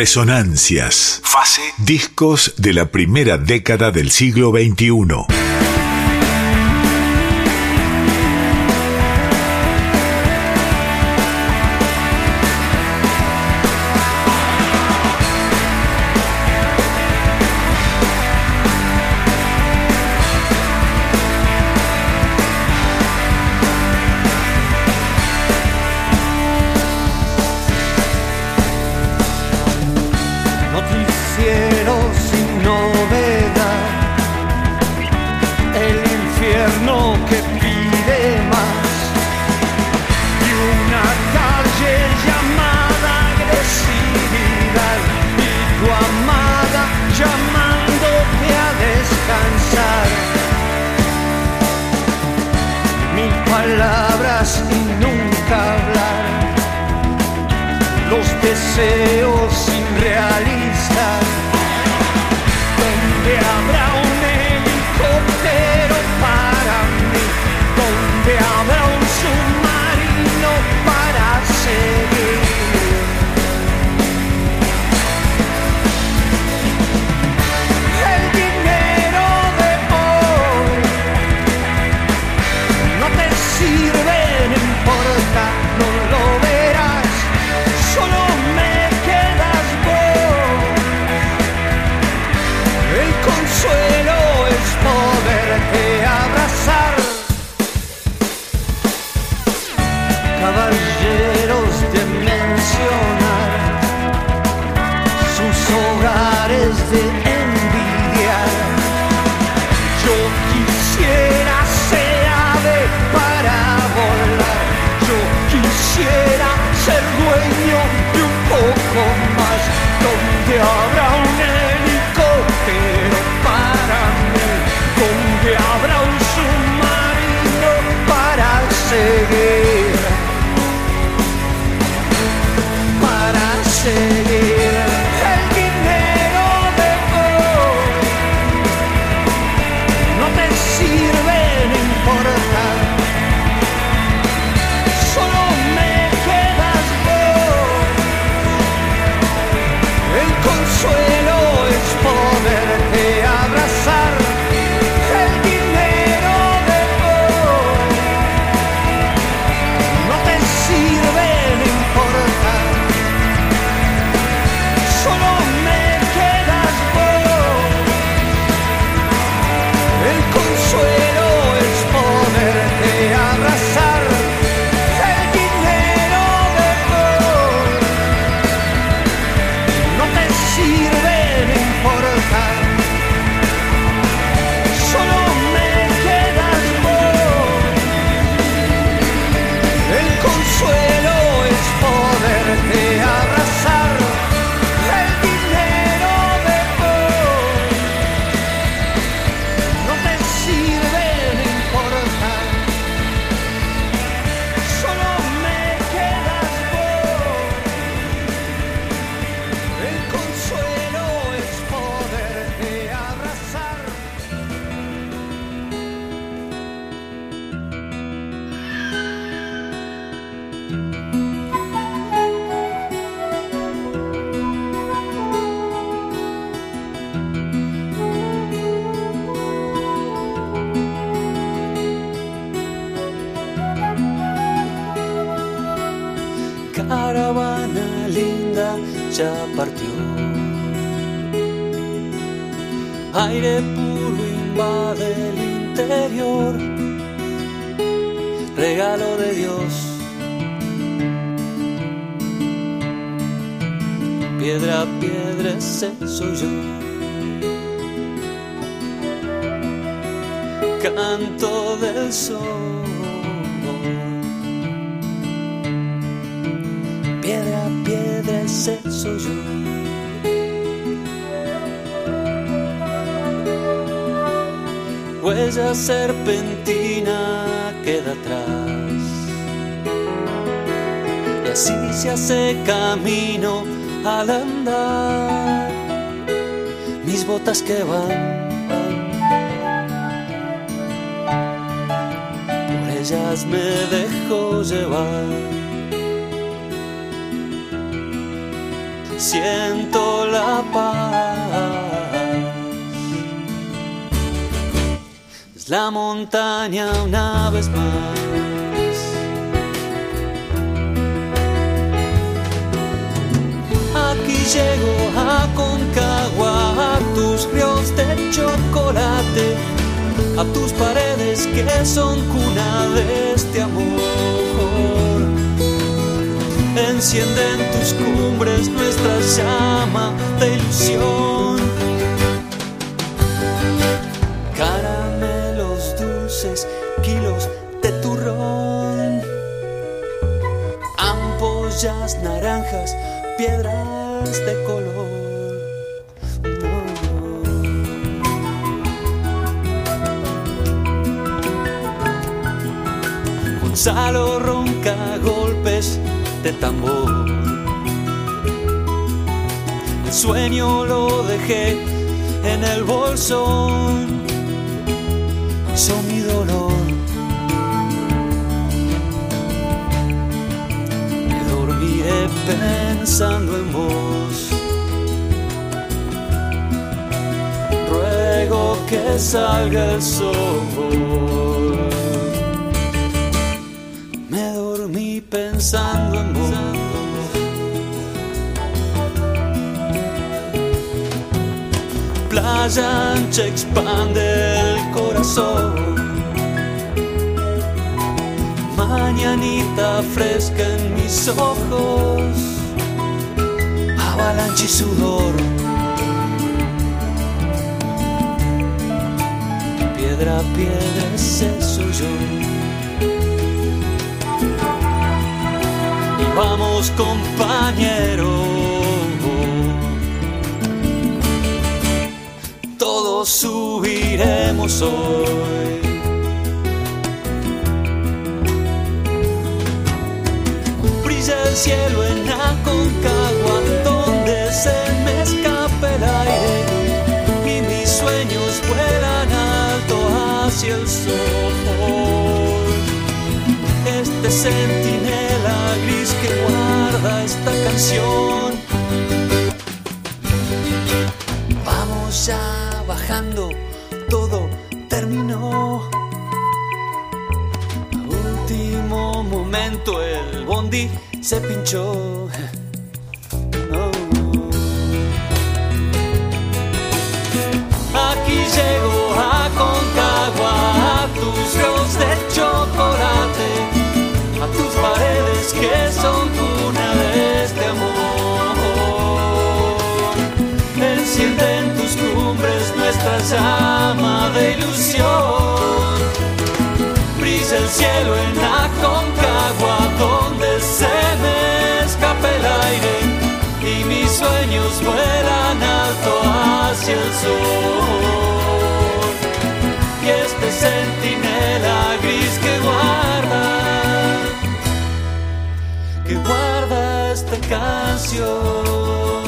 Resonancias. Fase. Discos de la primera década del siglo XXI. camino al andar, mis botas que van, por ellas me dejo llevar. Siento la paz. Es la montaña una vez más. Llego a Concagua, a tus ríos de chocolate, a tus paredes que son cuna de este amor. Enciende en tus cumbres nuestra llama de ilusión. Caramelos dulces, kilos de turrón, ampollas naranjas, piedras de color. Gonzalo ronca golpes de tambor. El sueño lo dejé en el bolsón. Hizo mi dolor. Pensando en vos. Ruego que salga el sol. Me dormí pensando en vos. Playa ancha expande el corazón. Mañanita fresca en mis ojos. Avalancha y sudor. Piedra a piedra ese soy yo. Y vamos compañero. Todos subiremos hoy. Brilla el cielo en Aconcagua, donde se me escape el aire y mis sueños vuelan alto hacia el sol. Este centinela gris que guarda esta canción. Vamos ya bajando, todo terminó. Último momento el bondi se pinchó. No. Aquí llego a Concagua, a tus ríos de chocolate, a tus paredes que son cuna de este amor. Enciende en tus cumbres nuestra llama de ilusión. Brilla el cielo en Aconcagua, y mis sueños vuelan alto hacia el sol. Y este centinela gris que guarda, que guarda esta canción.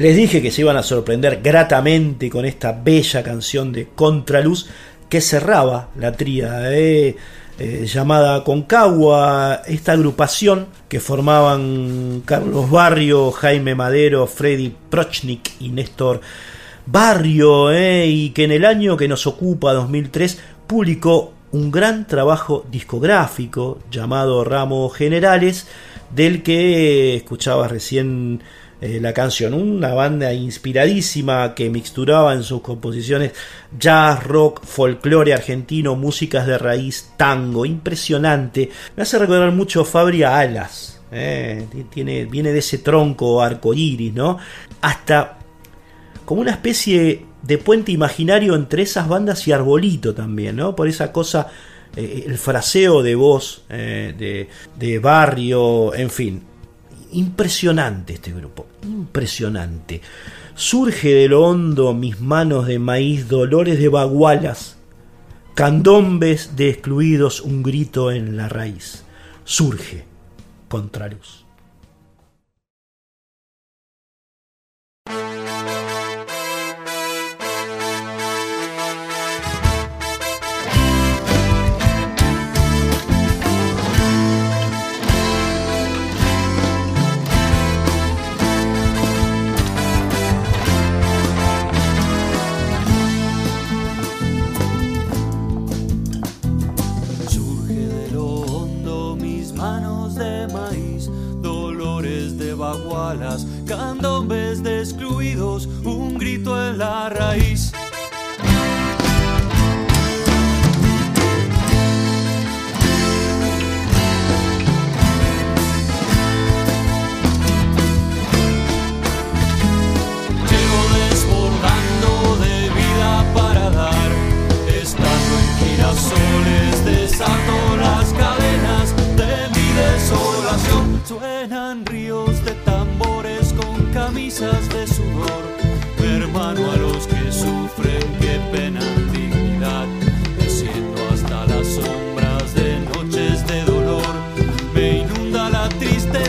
Les dije que se iban a sorprender gratamente con esta bella canción de Contraluz que cerraba la tríada eh, eh, llamada Concagua, esta agrupación que formaban Carlos Barrio, Jaime Madero, Freddy Prochnik y Néstor Barrio, eh, y que en el año que nos ocupa, 2003, publicó un gran trabajo discográfico llamado Ramos Generales, del que escuchabas recién eh, la canción. Una banda inspiradísima que mixturaba en sus composiciones jazz, rock, folclore argentino, músicas de raíz, tango. Impresionante. Me hace recordar mucho Fabria Alas. eh, tiene, viene de ese tronco arcoíris, ¿no? Hasta como una especie de puente imaginario entre esas bandas y Arbolito también, ¿no? Por esa cosa, eh, el fraseo de voz, de, de barrio, en fin. Impresionante este grupo, impresionante. Surge de lo hondo mis manos de maíz, dolores de bagualas, candombes de excluidos, un grito en la raíz. Surge, contraluz.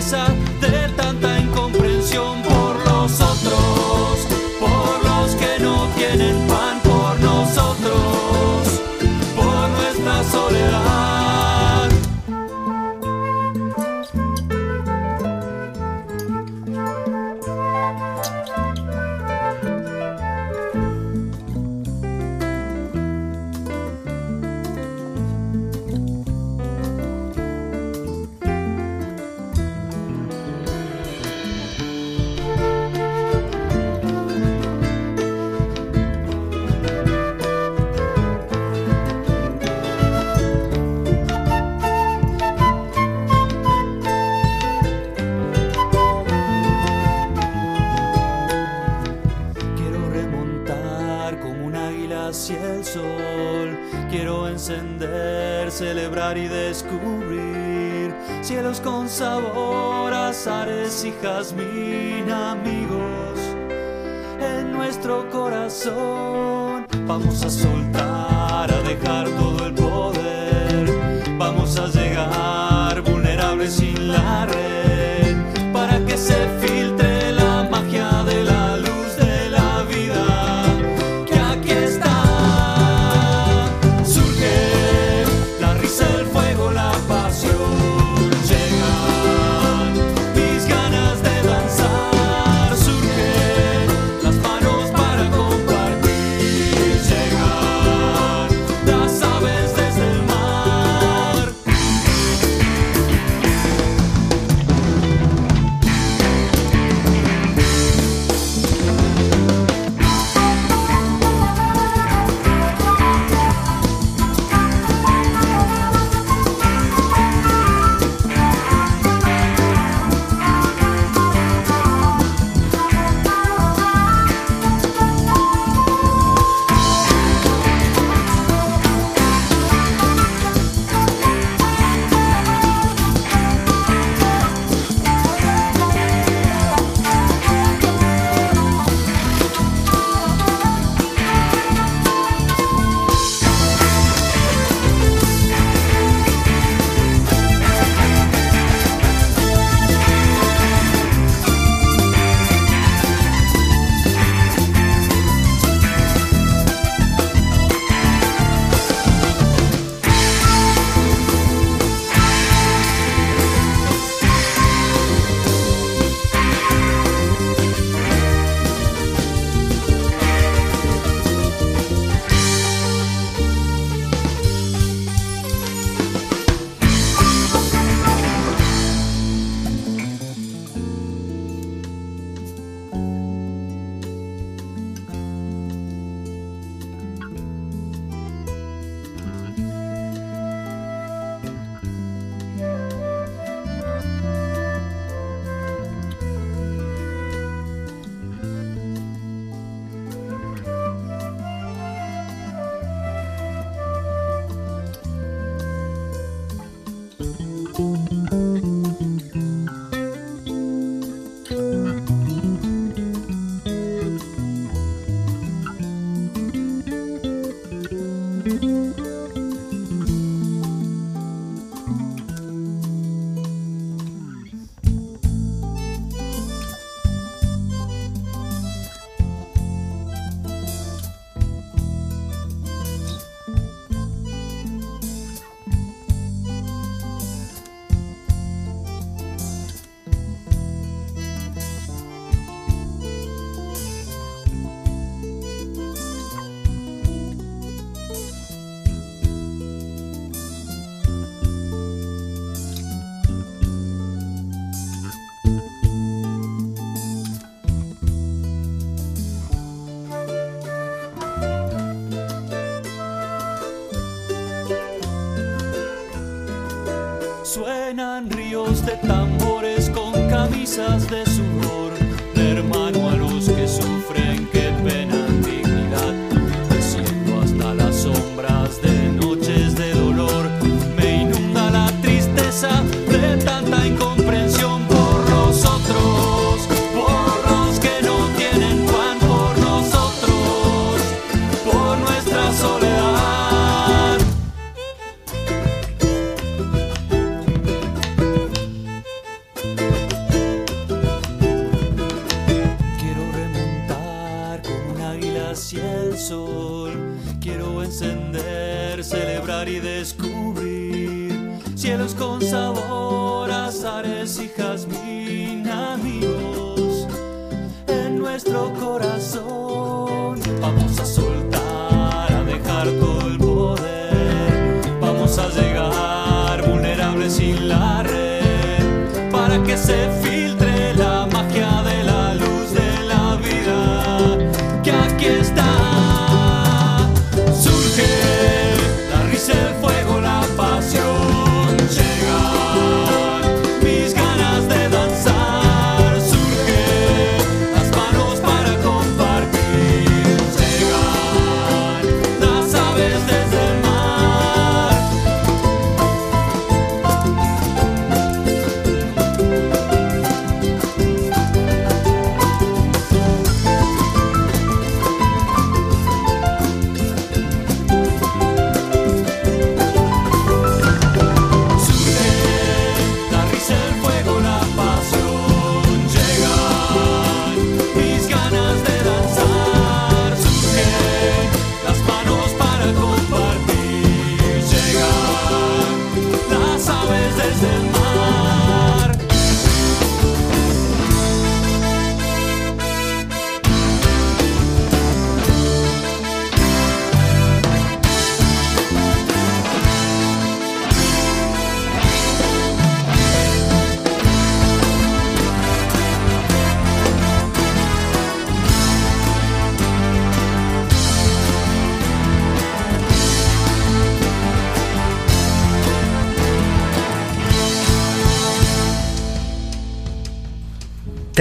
De tanta incomprensión celebrar y descubrir cielos con sabor, azares y jazmín, amigos. En nuestro corazón vamos a soltar, a dejar todo el poder. Vamos a llegar vulnerables sin la red para que se filtre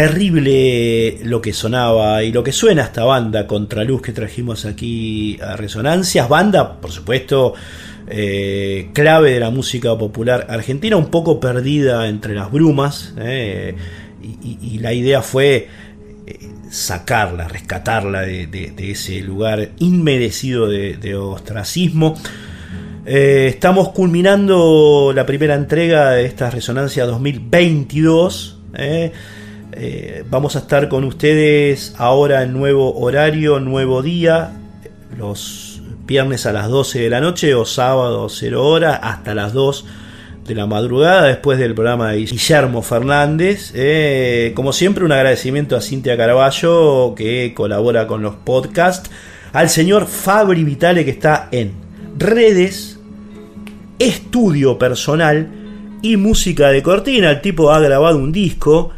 Terrible lo que sonaba y lo que suena esta banda Contraluz que trajimos aquí a Resonancias. Banda, por supuesto, eh, clave de la música popular argentina, un poco perdida entre las brumas. eh, y, la idea fue eh, sacarla, rescatarla de, ese lugar inmerecido de, ostracismo. Estamos culminando la primera entrega de esta Resonancia 2022. eh. Eh, vamos a estar con ustedes ahora en nuevo horario, nuevo día, los viernes a las 12 de la noche o sábado 0 hora hasta las 2 de la madrugada después del programa de Guillermo Fernández. Eh, como siempre un agradecimiento a Cintia Caraballo que colabora con los podcasts, al señor Fabri Vitale que está en redes, estudio personal y música de cortina. El tipo ha grabado un disco.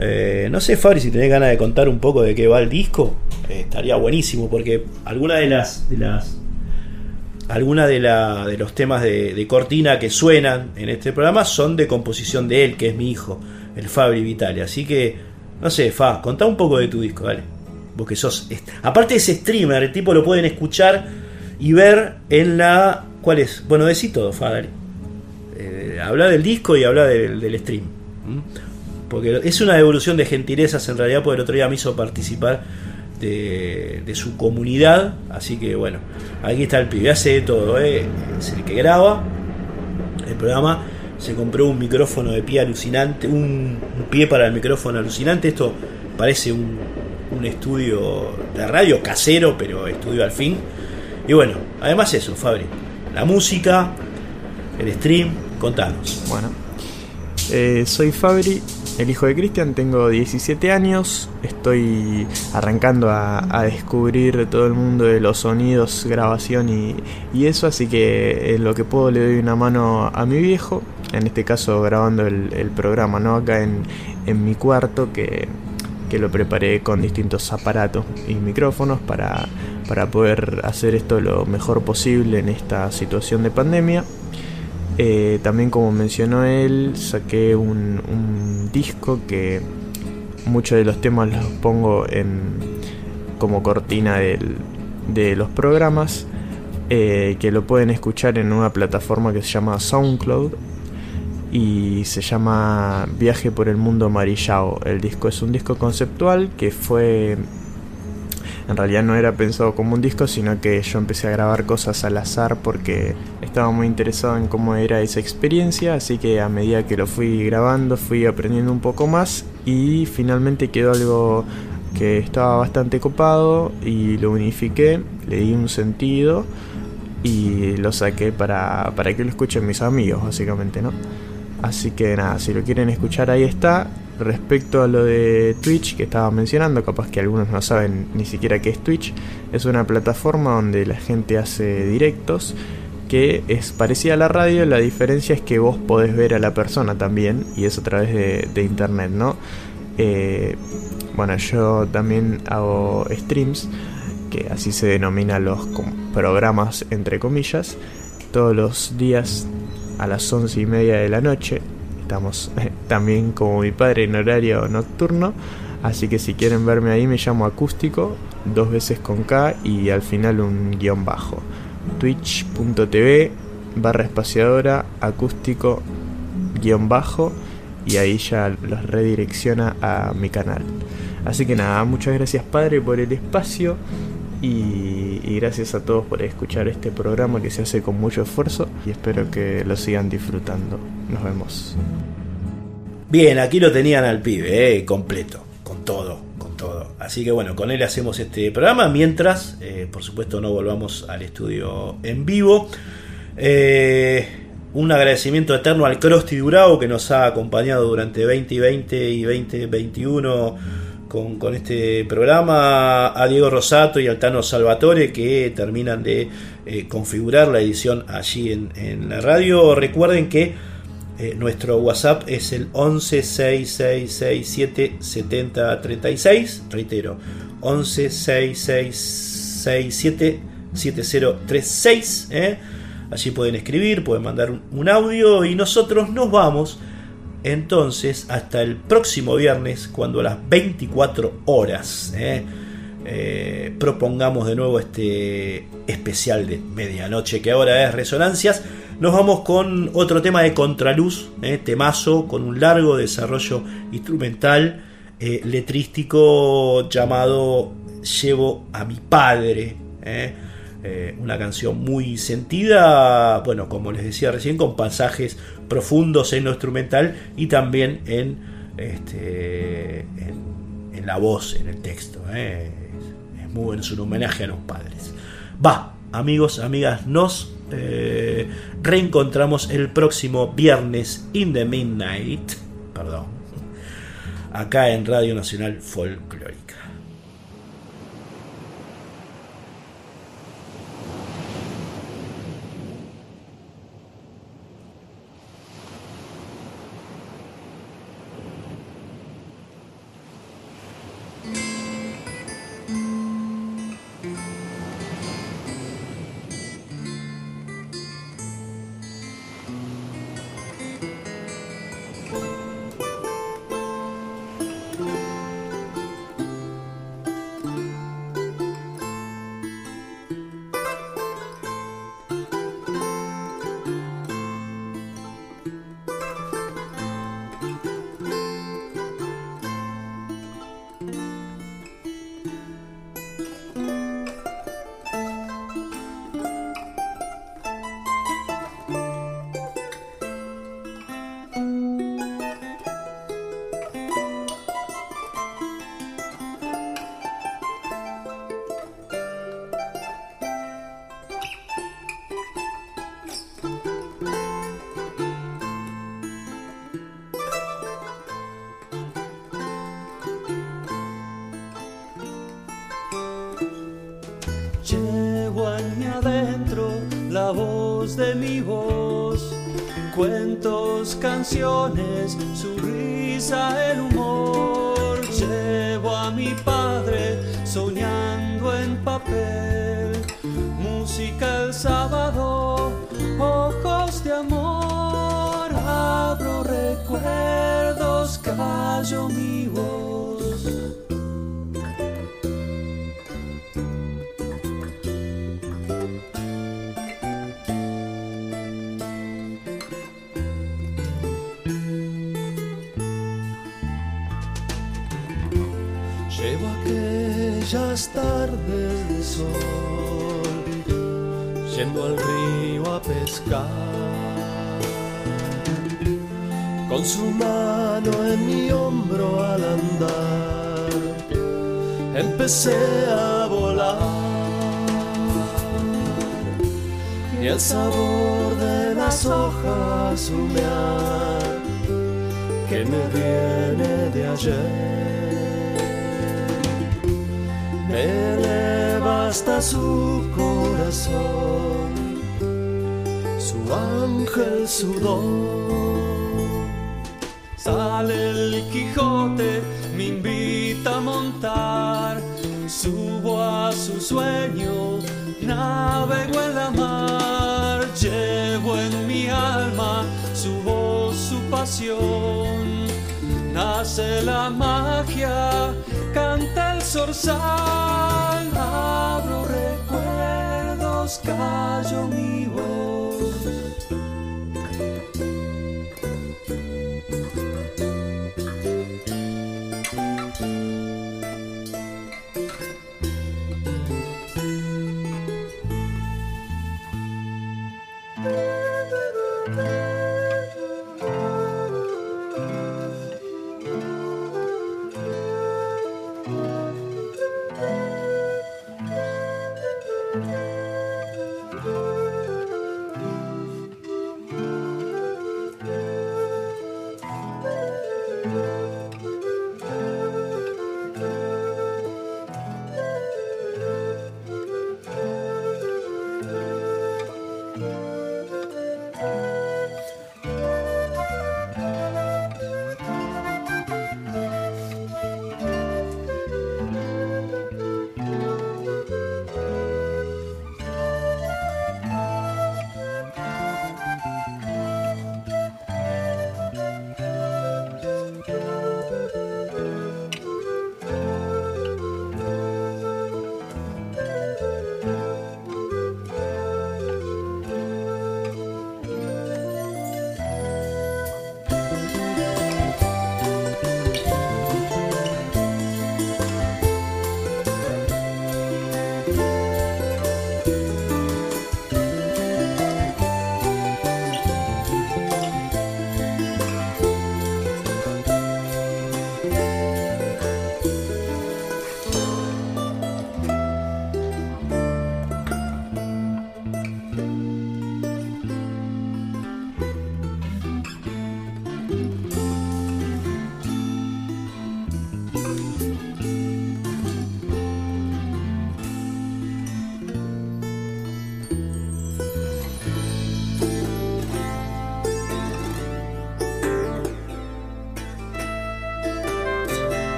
Eh, no sé, Fabri, si tenés ganas de contar un poco de qué va el disco, eh, estaría buenísimo, porque alguna de las. De las de, la, de los temas de, cortina que suenan en este programa son de composición de él, que es mi hijo, el Fabri Vitale. Así que, no sé, Fa, contá un poco de tu disco, dale. Vos que sos. Aparte es streamer, el tipo lo pueden escuchar y ver en la. ¿Cuál es? Bueno, decí todo, Fa, dale. Eh, habla del disco y habla del, stream. Porque es una devolución de gentilezas en realidad, porque el otro día me hizo participar de, su comunidad. Así que bueno, aquí está el pibe, hace de todo. ¿eh? Es el que graba el programa. Se compró un micrófono de pie alucinante, un, pie para el micrófono alucinante. Esto parece un, un estudio de radio casero, pero estudio al fin. Y bueno, además eso, Fabri. La música, el stream, contanos. Bueno, eh, soy Fabri, el hijo de Cristian, tengo 17 años, estoy arrancando a, descubrir todo el mundo de los sonidos, grabación y, eso, así que en lo que puedo le doy una mano a mi viejo, en este caso grabando el, programa, ¿no? Acá en, mi cuarto que, lo preparé con distintos aparatos y micrófonos para poder hacer esto lo mejor posible en esta situación de pandemia. Eh, también como mencionó él, saqué un, disco que muchos de los temas los pongo en, como cortina del, de los programas, eh, que lo pueden escuchar en una plataforma que se llama SoundCloud y se llama Viaje por el Mundo Marillao. El disco es un disco conceptual que fue en realidad no era pensado como un disco, sino que yo empecé a grabar cosas al azar porque estaba muy interesado en cómo era esa experiencia, así que a medida que lo fui grabando fui aprendiendo un poco más y finalmente quedó algo que estaba bastante copado y lo unifiqué, le di un sentido y lo saqué para, para que lo escuchen mis amigos, básicamente, ¿no? Así que nada, si lo quieren escuchar ahí está. Respecto a lo de Twitch que estaba mencionando, capaz que algunos no saben ni siquiera qué es Twitch, es una plataforma donde la gente hace directos que es parecida a la radio, la diferencia es que vos podés ver a la persona también y es a través de, internet, ¿no? Eh, bueno, yo también hago streams, que así se denomina los programas entre comillas, todos los días a las once y media de la noche. Estamos también como mi padre en horario nocturno. Así que si quieren verme ahí me llamo acústico, dos veces con K y al final un guion bajo. Twitch.tv barra espaciadora acústico guion bajo y ahí ya los redirecciona a mi canal. Así que nada, muchas gracias padre por el espacio y, gracias a todos por escuchar este programa que se hace con mucho esfuerzo y espero que lo sigan disfrutando. Nos vemos. Bien, aquí lo tenían al pibe, eh, completo, con todo, con todo. Así que bueno, con él hacemos este programa mientras, eh, por supuesto, no volvamos al estudio en vivo. Eh, un agradecimiento eterno al Crosti Durao que nos ha acompañado durante 2020 y 2021 con, este programa, a Diego Rosato y al Tano Salvatore que terminan de configurar la edición allí en, la radio. Recuerden que eh, nuestro WhatsApp es el 11 6667 7036. Reitero, 11 6667 7036. Allí pueden escribir, pueden mandar un audio y nosotros nos vamos entonces, hasta el próximo viernes, cuando a las 24 horas eh, eh, propongamos de nuevo este especial de medianoche, que ahora es Resonancias, nos vamos con otro tema de contraluz, eh, temazo, con un largo desarrollo instrumental, letrístico llamado Llevo a mi padre. una canción muy sentida, bueno, como les decía recién, con pasajes profundos en lo instrumental y también en, este, en, la voz, en el texto. ¿eh? Es, muy bueno, es un homenaje a los padres. Va, amigos, amigas, nos eh, reencontramos el próximo viernes in the midnight, perdón, acá en Radio Nacional de mi voz. Cuentos, canciones, su risa, el humor. Llevo a mi padre soñando en papel. Música el sábado, ojos de amor. Abro recuerdos, callo mi su mano en mi hombro al andar, empecé a volar. Y el sabor de las hojas humear que me viene de ayer, me eleva hasta su corazón, su ángel sudor. El Quijote, me invita a montar, subo a su sueño, navego en la mar, llevo en mi alma su voz, su pasión. Nace la magia, canta el zorzal, abro recuerdos, callo mi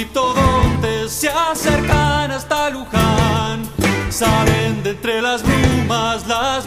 gliptodontes se acercan hasta Luján, salen de entre las brumas las